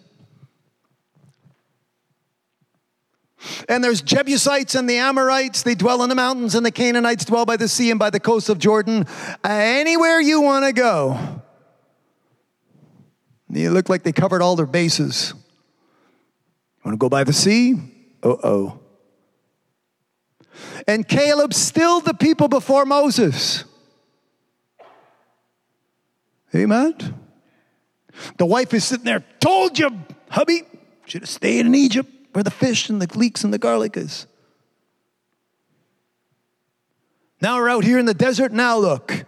And there's Jebusites and the Amorites. They dwell in the mountains, and the Canaanites dwell by the sea and by the coast of Jordan. Anywhere you want to go. They look like they covered all their bases. You want to go by the sea? Uh oh. And Caleb stilled the people before Moses. Amen. The wife is sitting there, told you, hubby, should have stayed in Egypt where the fish and the leeks and the garlic is. Now we're out here in the desert. Now look.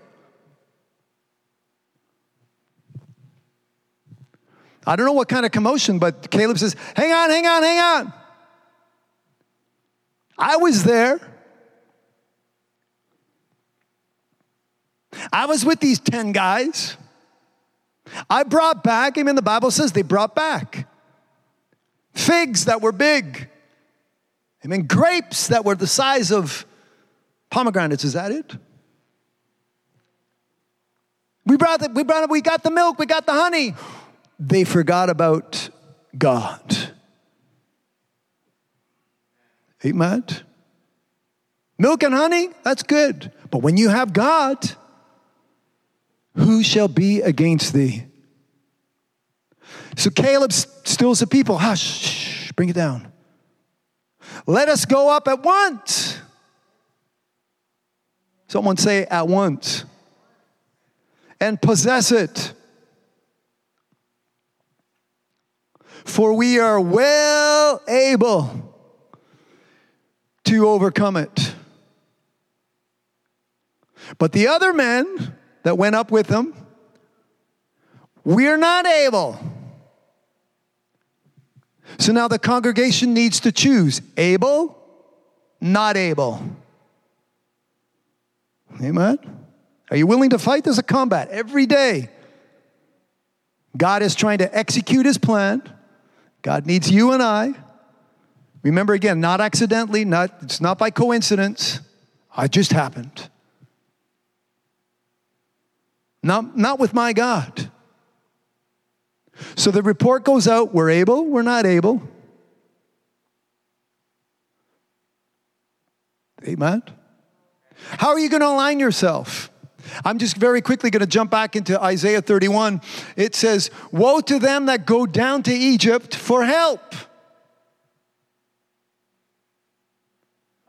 I don't know what kind of commotion, but Caleb says, Hang on, hang on, hang on. I was there. I was with these 10 guys. I brought back, I mean, the Bible says they brought back figs that were big. I mean, grapes that were the size of pomegranates. Is that it? We brought the, we brought we got the milk, we got the honey. They forgot about God. Amen. Milk and honey, that's good. But when you have God, Who shall be against thee? So Caleb stills the people. Hush, shh, bring it down. Let us go up at once. Someone say at once. And possess it. For we are well able to overcome it. But the other men that went up with him, we're not able. So now the congregation needs to choose able, not able. Amen. Are you willing to fight? There's a combat every day. God is trying to execute his plan. God needs you and I. Remember again, not accidentally, not it's not by coincidence. It just happened. Not, not with my God. So the report goes out we're able, we're not able. Amen. How are you going to align yourself? I'm just very quickly going to jump back into Isaiah 31. It says, Woe to them that go down to Egypt for help.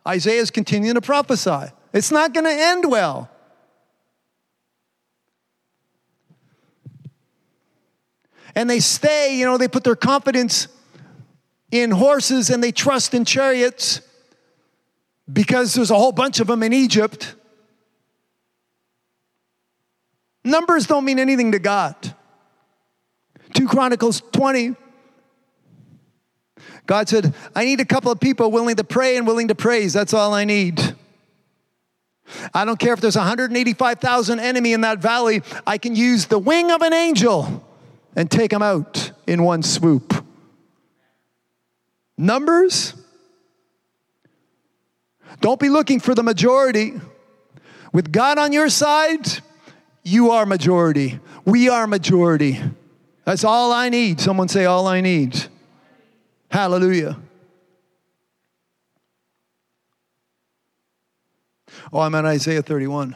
Isaiah is continuing to prophesy. It's not going to end well. And they stay, you know, they put their confidence in horses and they trust in chariots because there's a whole bunch of them in Egypt. Numbers don't mean anything to God. 2 Chronicles 20. God said, I need a couple of people willing to pray and willing to praise. That's all I need. I don't care if there's 185,000 enemy in that valley. I can use the wing of an angel and take them out in one swoop. Numbers? Don't be looking for the majority. With God on your side, you are majority. We are majority. That's all I need. Someone say, All I need. Hallelujah. Oh, I'm on Isaiah 31.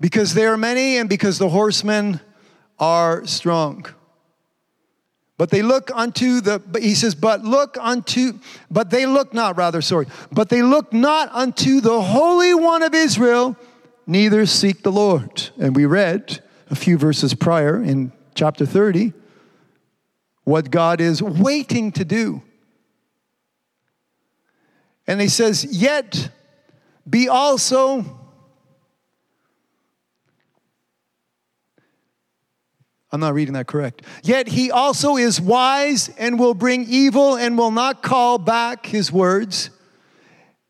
Because they are many and because the horsemen are strong. But they look unto the, he says, but look unto, but they look not, rather, sorry, but they look not unto the Holy One of Israel, neither seek the Lord. And we read a few verses prior in chapter 30 what God is waiting to do. And he says, Yet be also I'm not reading that correct. Yet he also is wise and will bring evil and will not call back his words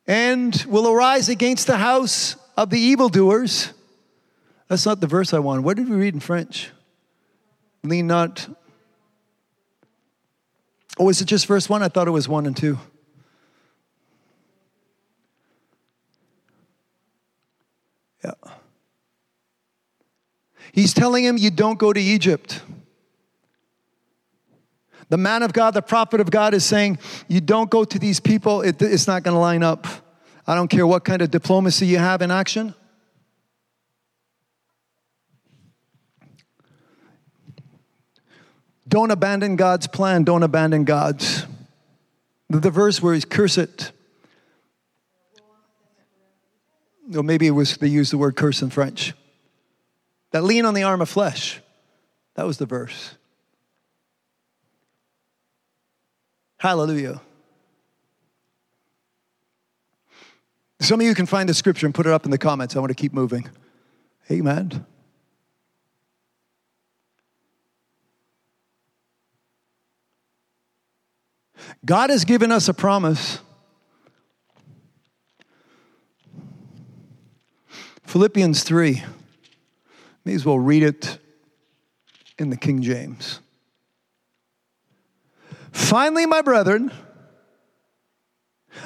and will arise against the house of the evildoers. That's not the verse I want. What did we read in French? Lean not. Oh, is it just verse one? I thought it was one and two. He's telling him, You don't go to Egypt. The man of God, the prophet of God, is saying, You don't go to these people, it, it's not going to line up. I don't care what kind of diplomacy you have in action. Don't abandon God's plan. Don't abandon God's. The, verse where he's curse it. Or maybe it was they used the word curse in French that lean on the arm of flesh. That was the verse. Hallelujah. Some of you can find the scripture and put it up in the comments. I want to keep moving. Amen. God has given us a promise. Philippians 3. May as well read it in the King James. Finally, my brethren,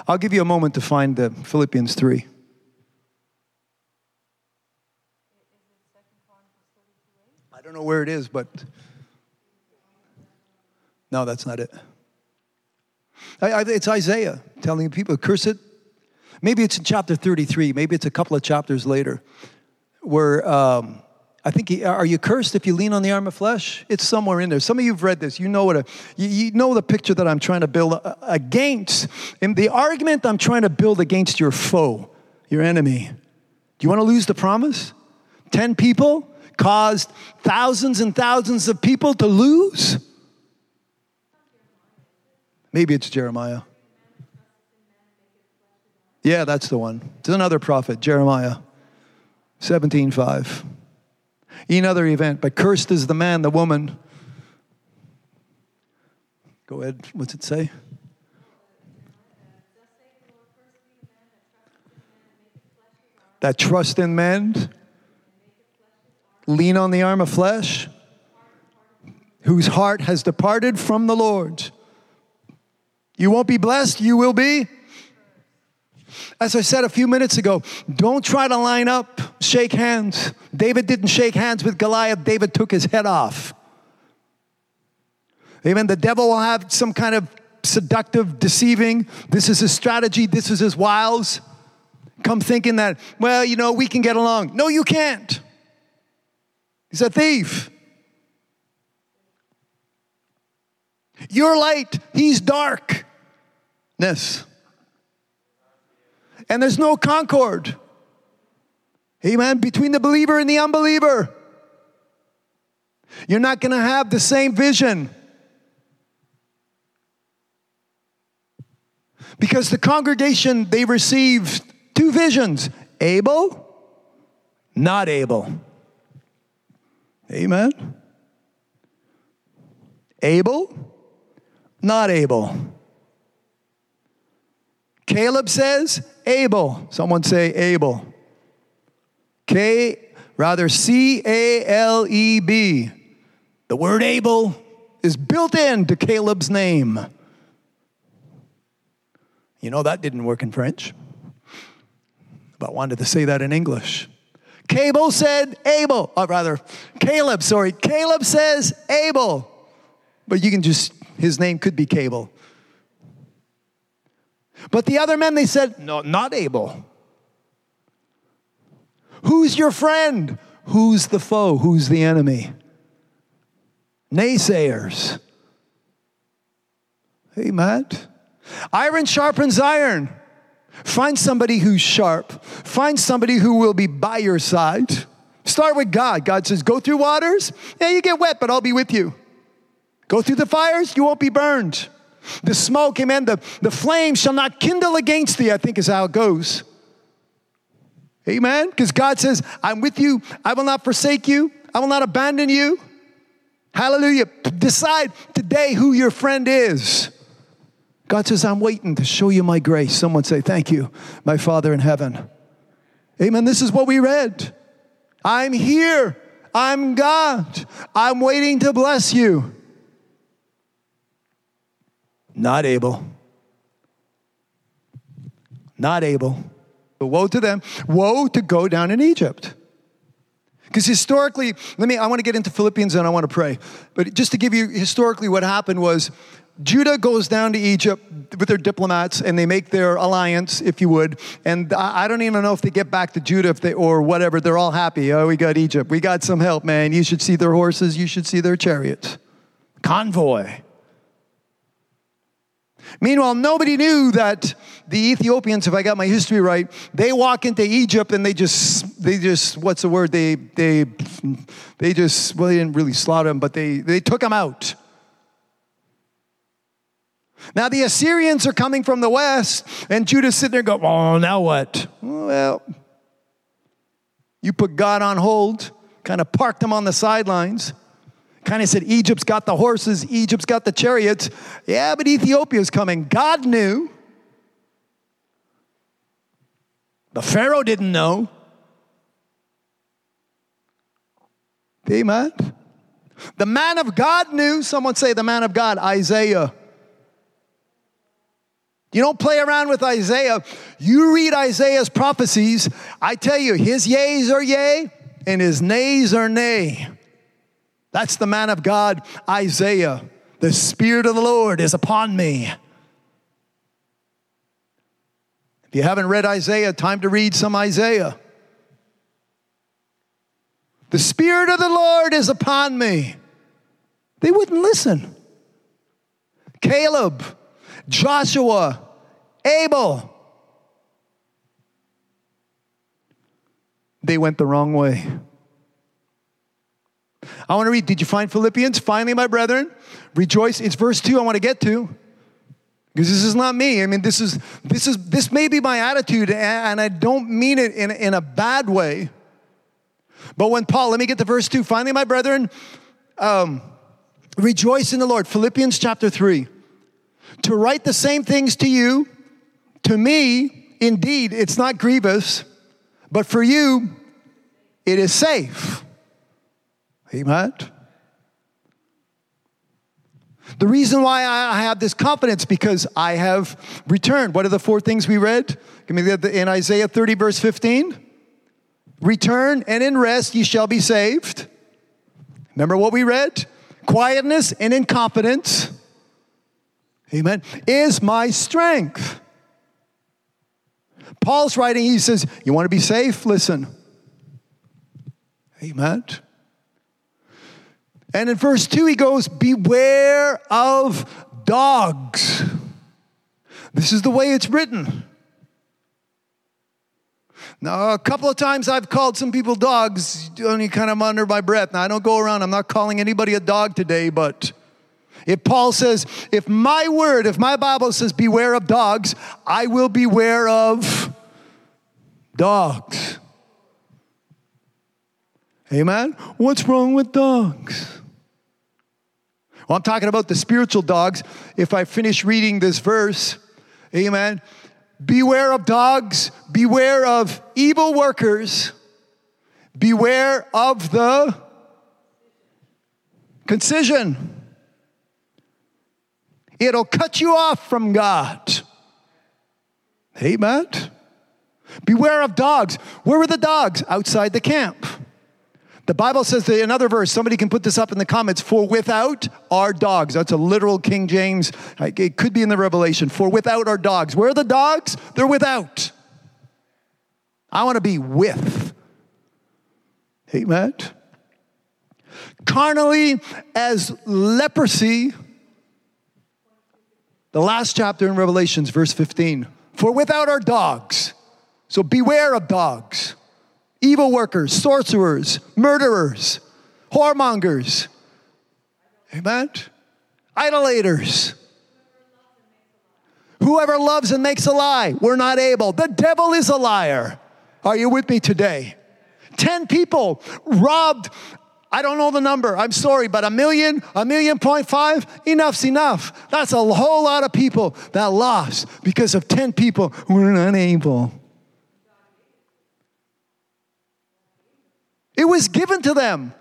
I'll give you a moment to find the Philippians 3. I don't know where it is, but no, that's not it. it's Isaiah telling people, curse it. Maybe it's in chapter 33, maybe it's a couple of chapters later, where um, I think, he, are you cursed if you lean on the arm of flesh? It's somewhere in there. Some of you have read this. You know what a, you, you know the picture that I'm trying to build uh, against, and the argument I'm trying to build against your foe, your enemy. Do you want to lose the promise? 10 people caused thousands and thousands of people to lose? Maybe it's Jeremiah. Yeah, that's the one. It's another prophet, Jeremiah 17:5. Another event, but cursed is the man, the woman. Go ahead, what's it say? That trust in men, lean on the arm of flesh, whose heart has departed from the Lord. You won't be blessed, you will be. As I said a few minutes ago, don't try to line up, shake hands. David didn't shake hands with Goliath, David took his head off. Amen. The devil will have some kind of seductive, deceiving. This is his strategy, this is his wiles. Come thinking that, well, you know, we can get along. No, you can't. He's a thief. You're light, he's darkness. And there's no concord. Amen. Between the believer and the unbeliever. You're not going to have the same vision. Because the congregation, they received two visions able, not able. Amen. Able, not able. Caleb says, Able. Someone say able. K, rather C A L E B. The word able is built into Caleb's name. You know, that didn't work in French, but wanted to say that in English. Cable said able, or rather, Caleb, sorry, Caleb says able. But you can just, his name could be Cable. But the other men, they said, No, not able. Who's your friend? Who's the foe? Who's the enemy? Naysayers. Hey, Matt. Iron sharpens iron. Find somebody who's sharp. Find somebody who will be by your side. Start with God. God says, Go through waters. Yeah, you get wet, but I'll be with you. Go through the fires, you won't be burned. The smoke, amen, the, the flame shall not kindle against thee, I think is how it goes. Amen? Because God says, I'm with you, I will not forsake you, I will not abandon you. Hallelujah. Decide today who your friend is. God says, I'm waiting to show you my grace. Someone say, Thank you, my Father in heaven. Amen. This is what we read. I'm here. I'm God. I'm waiting to bless you. Not able. Not able. But woe to them. Woe to go down in Egypt. Because historically, let me, I want to get into Philippians and I want to pray. But just to give you historically what happened was Judah goes down to Egypt with their diplomats and they make their alliance, if you would. And I don't even know if they get back to Judah if they, or whatever. They're all happy. Oh, we got Egypt. We got some help, man. You should see their horses. You should see their chariots. Convoy. Meanwhile, nobody knew that the Ethiopians, if I got my history right, they walk into Egypt and they just, they just, what's the word? They, they, they just, well, they didn't really slaughter them, but they, they took them out. Now the Assyrians are coming from the west, and Judah's sitting there going, oh, now what? Well, you put God on hold, kind of parked them on the sidelines kind of said, Egypt's got the horses, Egypt's got the chariots. Yeah, but Ethiopia's coming. God knew. The Pharaoh didn't know. Amen. The man of God knew. Someone say, the man of God, Isaiah. You don't play around with Isaiah. You read Isaiah's prophecies. I tell you, his yeas are yea and his nays are nay. That's the man of God, Isaiah. The Spirit of the Lord is upon me. If you haven't read Isaiah, time to read some Isaiah. The Spirit of the Lord is upon me. They wouldn't listen. Caleb, Joshua, Abel. They went the wrong way. I want to read, did you find Philippians? Finally, my brethren, rejoice. It's verse 2 I want to get to. Because this is not me. I mean, this is this is this may be my attitude, and I don't mean it in, in a bad way. But when Paul, let me get to verse 2. Finally, my brethren, um, rejoice in the Lord. Philippians chapter 3. To write the same things to you, to me, indeed, it's not grievous, but for you, it is safe. Amen. The reason why I have this confidence because I have returned. What are the four things we read? Give me the, in Isaiah 30, verse 15. Return and in rest ye shall be saved. Remember what we read? Quietness and in confidence. Amen. Is my strength. Paul's writing, he says, You want to be safe? Listen. Amen. And in verse 2, he goes, Beware of dogs. This is the way it's written. Now, a couple of times I've called some people dogs, only kind of under my breath. Now, I don't go around, I'm not calling anybody a dog today, but if Paul says, if my word, if my Bible says, beware of dogs, I will beware of dogs. Amen? What's wrong with dogs? Well, I'm talking about the spiritual dogs. If I finish reading this verse, amen. Beware of dogs, beware of evil workers, beware of the concision. It'll cut you off from God. Amen. Beware of dogs. Where were the dogs? Outside the camp. The Bible says that another verse, somebody can put this up in the comments, for without are dogs. That's a literal King James. It could be in the Revelation. For without are dogs. Where are the dogs? They're without. I want to be with. Amen. Carnally as leprosy. The last chapter in Revelations, verse 15. For without are dogs. So beware of dogs evil workers, sorcerers, murderers, whoremongers. Amen? Idolaters. Whoever loves and makes a lie, we're not able. The devil is a liar. Are you with me today? 10 people robbed, I don't know the number, I'm sorry, but a million, a million point five, enough's enough. That's a whole lot of people that lost because of 10 people who were not It was given to them,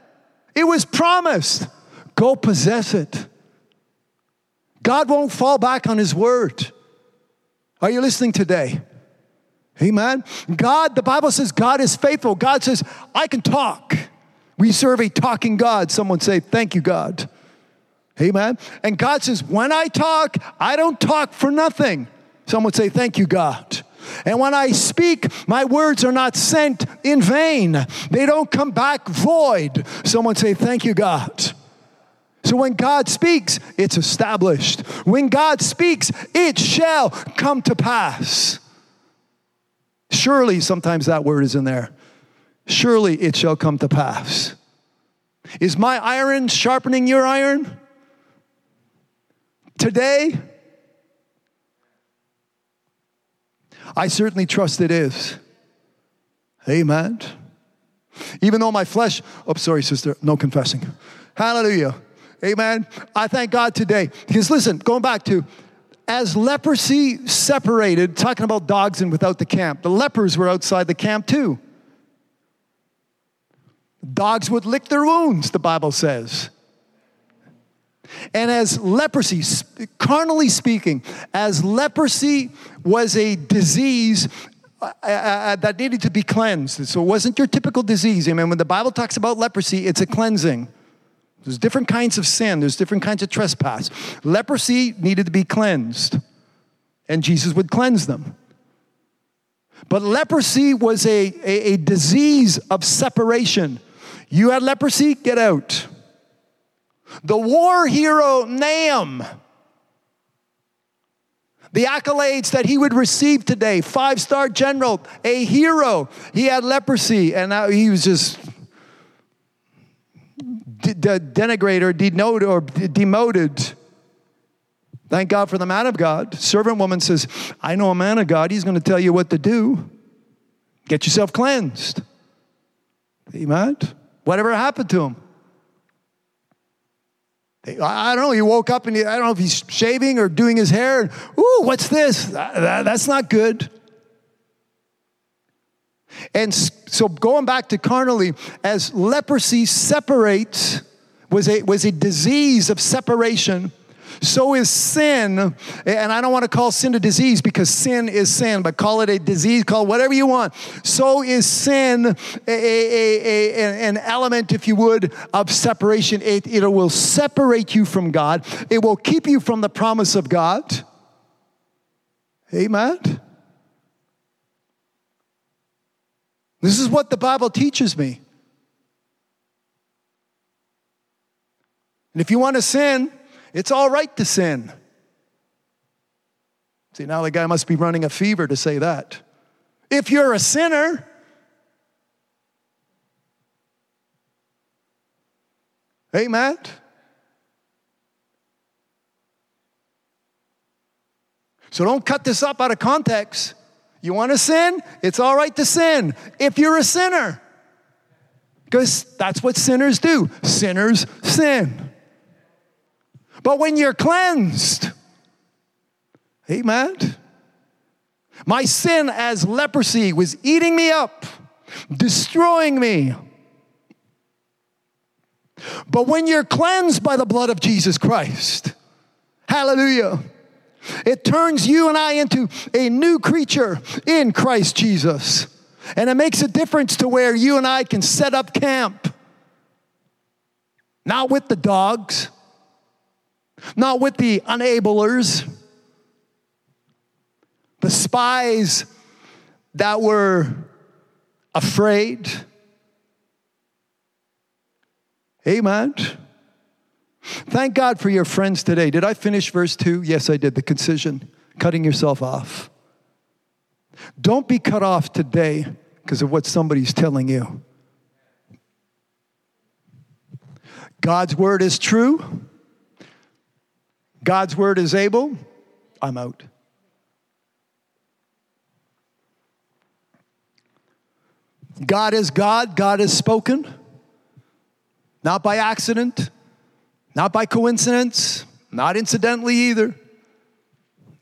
it was promised. Go possess it. God won't fall back on His word. Are you listening today? Amen. God, the Bible says God is faithful. God says, I can talk. We serve a talking God. Someone say, Thank you, God. Amen. And God says, When I talk, I don't talk for nothing. Someone say, Thank you, God. And when I speak, my words are not sent in vain, they don't come back void. Someone say, Thank you, God. So when God speaks, it's established. When God speaks, it shall come to pass. Surely, sometimes that word is in there. Surely it shall come to pass. Is my iron sharpening your iron? Today, I certainly trust it is. Amen. Even though my flesh, oh, sorry, sister, no confessing. Hallelujah. Amen. I thank God today. Because listen, going back to, as leprosy separated, talking about dogs and without the camp, the lepers were outside the camp too. Dogs would lick their wounds, the Bible says. And as leprosy, carnally speaking, as leprosy was a disease uh, uh, uh, that needed to be cleansed. So it wasn't your typical disease. I mean, when the Bible talks about leprosy, it's a cleansing. There's different kinds of sin, there's different kinds of trespass. Leprosy needed to be cleansed, and Jesus would cleanse them. But leprosy was a, a, a disease of separation. You had leprosy, get out. The war hero Naaman, the accolades that he would receive today five star general, a hero. He had leprosy, and now he was just de- de- denigrated or denoted or demoted. Thank God for the man of God. Servant woman says, I know a man of God. He's going to tell you what to do. Get yourself cleansed. Amen. Whatever happened to him? I don't know. He woke up and he, I don't know if he's shaving or doing his hair. And, Ooh, what's this? That, that, that's not good. And so going back to carnally, as leprosy separates, was a, was a disease of separation so is sin, and I don't want to call sin a disease because sin is sin, but call it a disease, call whatever you want. So is sin a, a, a, an element, if you would, of separation. It, it will separate you from God, it will keep you from the promise of God. Amen. This is what the Bible teaches me. And if you want to sin, it's all right to sin. See, now the guy must be running a fever to say that. If you're a sinner, Amen. So don't cut this up out of context. You want to sin? It's all right to sin if you're a sinner. Because that's what sinners do. Sinners sin. But when you're cleansed, amen. My sin as leprosy was eating me up, destroying me. But when you're cleansed by the blood of Jesus Christ, hallelujah, it turns you and I into a new creature in Christ Jesus. And it makes a difference to where you and I can set up camp. Not with the dogs, not with the unablers, the spies that were afraid. Amen. Thank God for your friends today. Did I finish verse 2? Yes, I did. The concision, cutting yourself off. Don't be cut off today because of what somebody's telling you. God's word is true. God's word is able, I'm out. God is God, God has spoken, not by accident, not by coincidence, not incidentally either.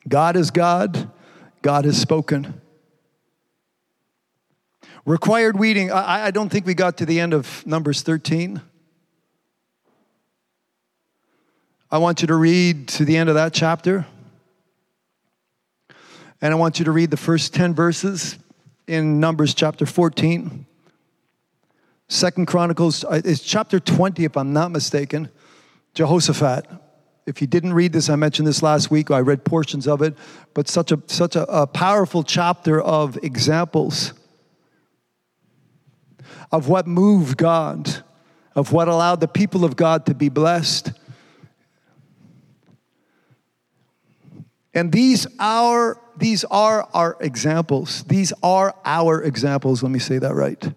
God is God, God has spoken. Required weeding, I, I don't think we got to the end of Numbers 13. I want you to read to the end of that chapter. And I want you to read the first 10 verses in Numbers chapter 14. Second Chronicles, uh, it's chapter 20, if I'm not mistaken. Jehoshaphat. If you didn't read this, I mentioned this last week. I read portions of it, but such a such a, a powerful chapter of examples of what moved God, of what allowed the people of God to be blessed, And these are these are our examples. These are our examples. Let me say that right.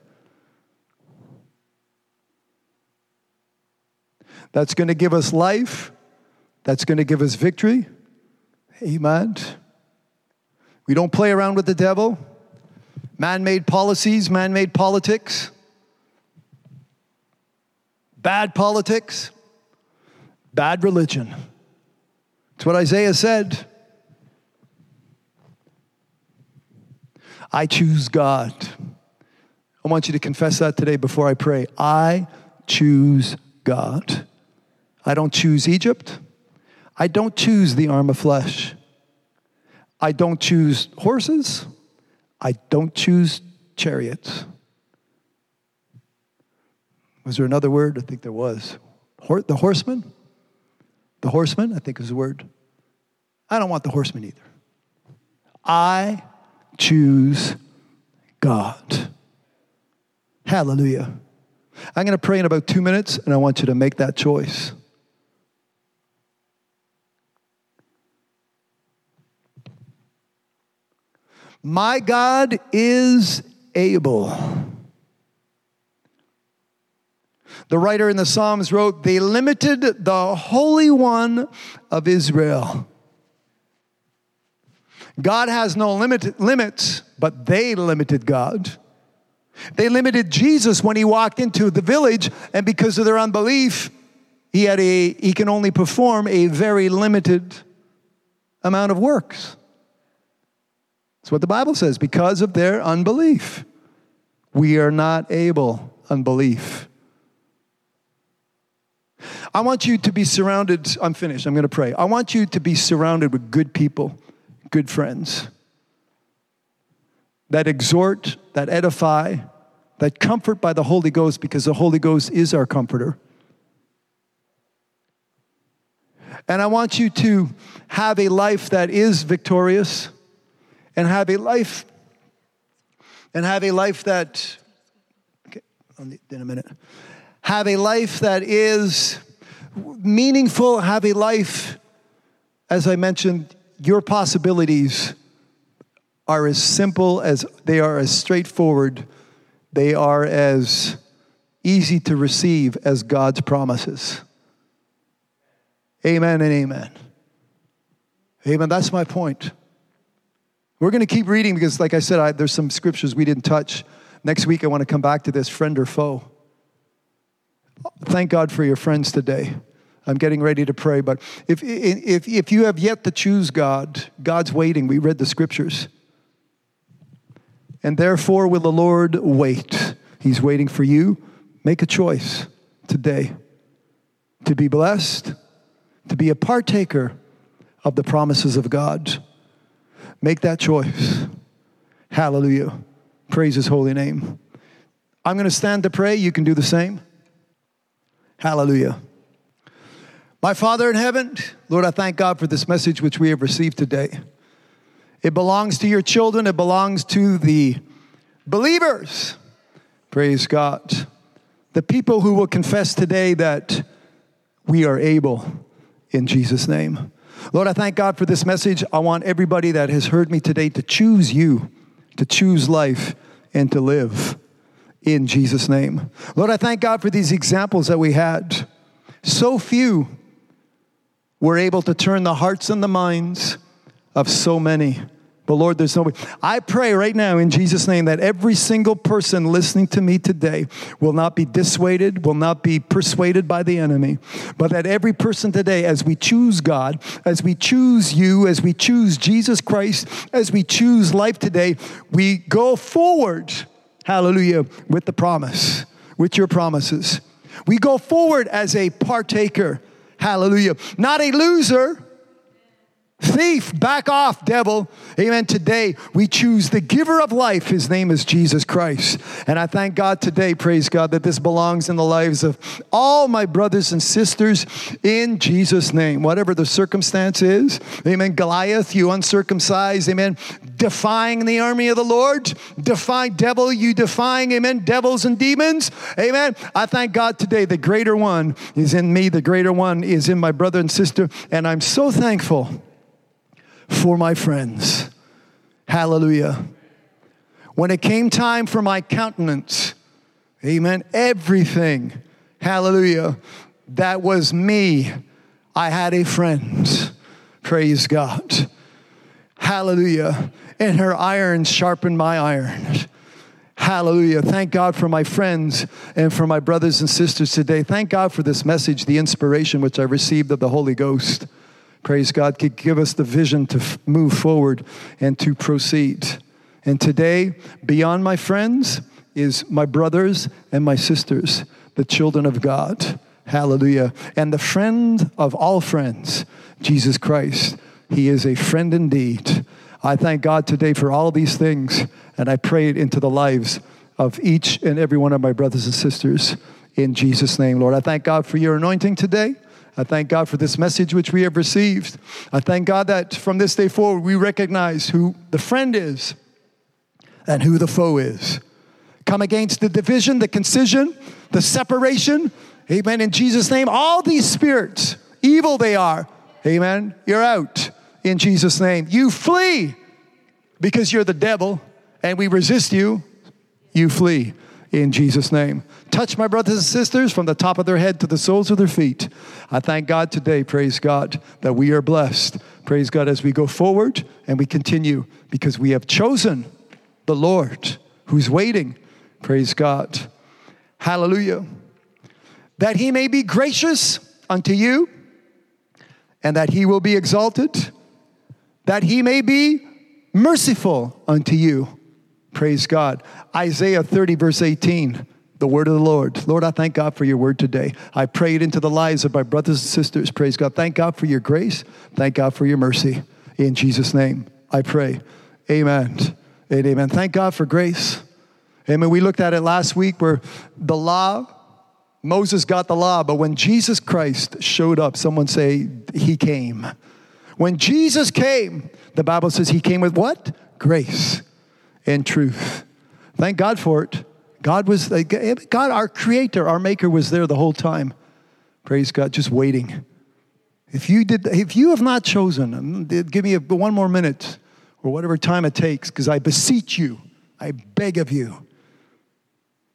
That's going to give us life. That's going to give us victory. Amen. We don't play around with the devil. Man made policies, man made politics, bad politics, bad religion. It's what Isaiah said. I choose God. I want you to confess that today before I pray. I choose God. I don't choose Egypt. I don't choose the arm of flesh. I don't choose horses. I don't choose chariots. Was there another word? I think there was. the horseman? The horseman, I think is the word. I don't want the horseman either. I choose God. Hallelujah. I'm going to pray in about two minutes, and I want you to make that choice. My God is able. The writer in the Psalms wrote, They limited the Holy One of Israel. God has no limit, limits, but they limited God. They limited Jesus when he walked into the village, and because of their unbelief, he, had a, he can only perform a very limited amount of works. That's what the Bible says. Because of their unbelief, we are not able, unbelief. I want you to be surrounded, I'm finished, I'm going to pray. I want you to be surrounded with good people, good friends that exhort, that edify, that comfort by the Holy Ghost because the Holy Ghost is our comforter. And I want you to have a life that is victorious and have a life and have a life that okay, in a minute have a life that is meaningful have a life as i mentioned your possibilities are as simple as they are as straightforward they are as easy to receive as god's promises amen and amen amen that's my point we're going to keep reading because, like I said, I, there's some scriptures we didn't touch. Next week, I want to come back to this friend or foe. Thank God for your friends today. I'm getting ready to pray, but if, if, if you have yet to choose God, God's waiting. We read the scriptures. And therefore, will the Lord wait? He's waiting for you. Make a choice today to be blessed, to be a partaker of the promises of God. Make that choice. Hallelujah. Praise his holy name. I'm going to stand to pray. You can do the same. Hallelujah. My Father in heaven, Lord, I thank God for this message which we have received today. It belongs to your children, it belongs to the believers. Praise God. The people who will confess today that we are able in Jesus' name. Lord, I thank God for this message. I want everybody that has heard me today to choose you, to choose life, and to live in Jesus' name. Lord, I thank God for these examples that we had. So few were able to turn the hearts and the minds of so many. But Lord, there's nobody. I pray right now in Jesus' name that every single person listening to me today will not be dissuaded, will not be persuaded by the enemy, but that every person today, as we choose God, as we choose you, as we choose Jesus Christ, as we choose life today, we go forward, hallelujah, with the promise, with your promises. We go forward as a partaker, hallelujah, not a loser Thief, back off, devil. Amen. Today we choose the giver of life. His name is Jesus Christ. And I thank God today, praise God, that this belongs in the lives of all my brothers and sisters in Jesus' name. Whatever the circumstance is. Amen. Goliath, you uncircumcised. Amen. Defying the army of the Lord. Defying devil, you defying, amen, devils and demons. Amen. I thank God today the greater one is in me, the greater one is in my brother and sister. And I'm so thankful for my friends. Hallelujah. When it came time for my countenance, amen, everything, hallelujah, that was me. I had a friend. Praise God. Hallelujah. And her iron sharpened my iron. Hallelujah. Thank God for my friends and for my brothers and sisters today. Thank God for this message, the inspiration which I received of the Holy Ghost praise God, could give us the vision to f- move forward and to proceed. And today, beyond my friends, is my brothers and my sisters, the children of God. Hallelujah. And the friend of all friends, Jesus Christ. He is a friend indeed. I thank God today for all these things, and I pray it into the lives of each and every one of my brothers and sisters in Jesus' name, Lord. I thank God for your anointing today. I thank God for this message which we have received. I thank God that from this day forward we recognize who the friend is and who the foe is. Come against the division, the concision, the separation. Amen. In Jesus' name, all these spirits, evil they are. Amen. You're out in Jesus' name. You flee because you're the devil and we resist you. You flee in Jesus' name. Touch my brothers and sisters from the top of their head to the soles of their feet. I thank God today, praise God, that we are blessed. Praise God as we go forward and we continue because we have chosen the Lord who's waiting. Praise God. Hallelujah. That he may be gracious unto you and that he will be exalted, that he may be merciful unto you. Praise God. Isaiah 30, verse 18 the word of the Lord. Lord, I thank God for your word today. I pray it into the lives of my brothers and sisters. Praise God. Thank God for your grace. Thank God for your mercy. In Jesus' name, I pray. Amen. And amen. Thank God for grace. Amen. We looked at it last week where the law, Moses got the law, but when Jesus Christ showed up, someone say, He came. When Jesus came, the Bible says He came with what? Grace and truth. Thank God for it. God was, God, our creator, our maker was there the whole time. Praise God, just waiting. If you did, if you have not chosen, um, give me a, one more minute or whatever time it takes, because I beseech you, I beg of you.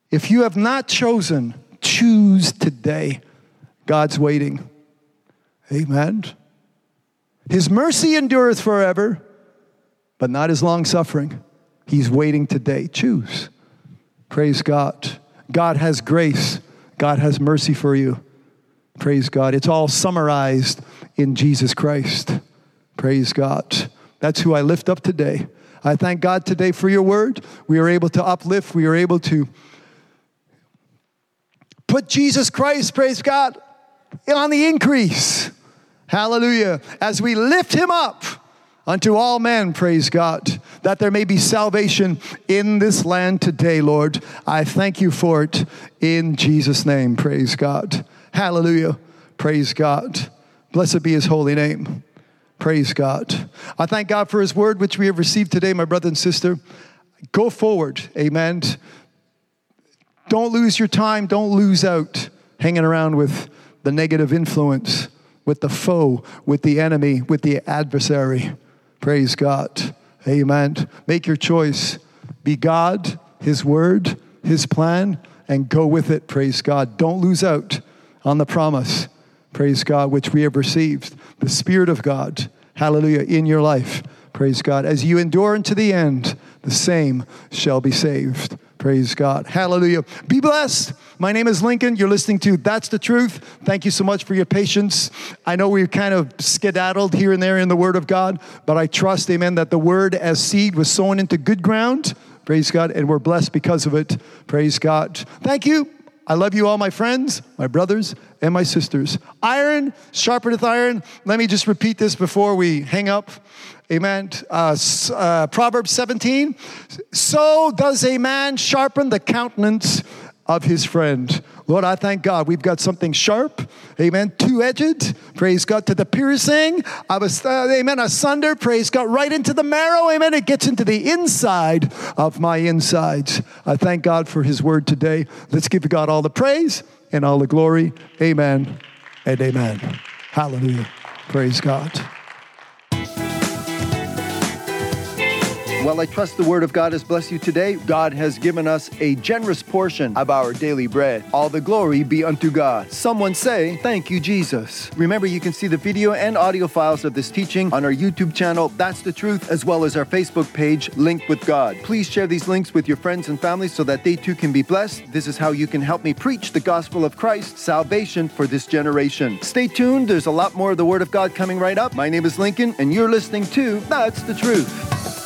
If you have not chosen, choose today. God's waiting. Amen. His mercy endureth forever, but not his long suffering. He's waiting today. Choose. Praise God. God has grace, God has mercy for you. Praise God. It's all summarized in Jesus Christ. Praise God. That's who I lift up today. I thank God today for your word. We are able to uplift, we are able to put Jesus Christ, praise God, on the increase. Hallelujah. As we lift him up unto all men, praise God, that there may be salvation in this land today, Lord. I thank you for it in Jesus' name, praise God. Hallelujah, praise God. Blessed be his holy name. Praise God. I thank God for his word which we have received today, my brother and sister. Go forward, amen. Don't lose your time, don't lose out hanging around with the negative influence, with the foe, with the enemy, with the adversary. Praise God. Amen. Make your choice. Be God, His Word, His plan, and go with it. Praise God. Don't lose out on the promise. Praise God, which we have received. The Spirit of God. Hallelujah. In your life. Praise God. As you endure unto the end, the same shall be saved. Praise God. Hallelujah. Be blessed. My name is Lincoln. You're listening to That's the Truth. Thank you so much for your patience. I know we're kind of skedaddled here and there in the Word of God, but I trust, amen, that the Word as seed was sown into good ground. Praise God. And we're blessed because of it. Praise God. Thank you. I love you all, my friends, my brothers, and my sisters. Iron sharpeneth iron. Let me just repeat this before we hang up. Amen. Uh, uh, Proverbs 17. So does a man sharpen the countenance of his friend. Lord, I thank God we've got something sharp, amen, two edged, praise God, to the piercing of a, uh, amen, asunder, praise God, right into the marrow, amen. It gets into the inside of my insides. I thank God for his word today. Let's give God all the praise and all the glory, amen and amen. Hallelujah. Praise God. Well, I trust the Word of God has blessed you today. God has given us a generous portion of our daily bread. All the glory be unto God. Someone say, Thank you, Jesus. Remember, you can see the video and audio files of this teaching on our YouTube channel, That's the Truth, as well as our Facebook page, Linked with God. Please share these links with your friends and family so that they too can be blessed. This is how you can help me preach the gospel of Christ, salvation for this generation. Stay tuned, there's a lot more of the Word of God coming right up. My name is Lincoln, and you're listening to That's the Truth.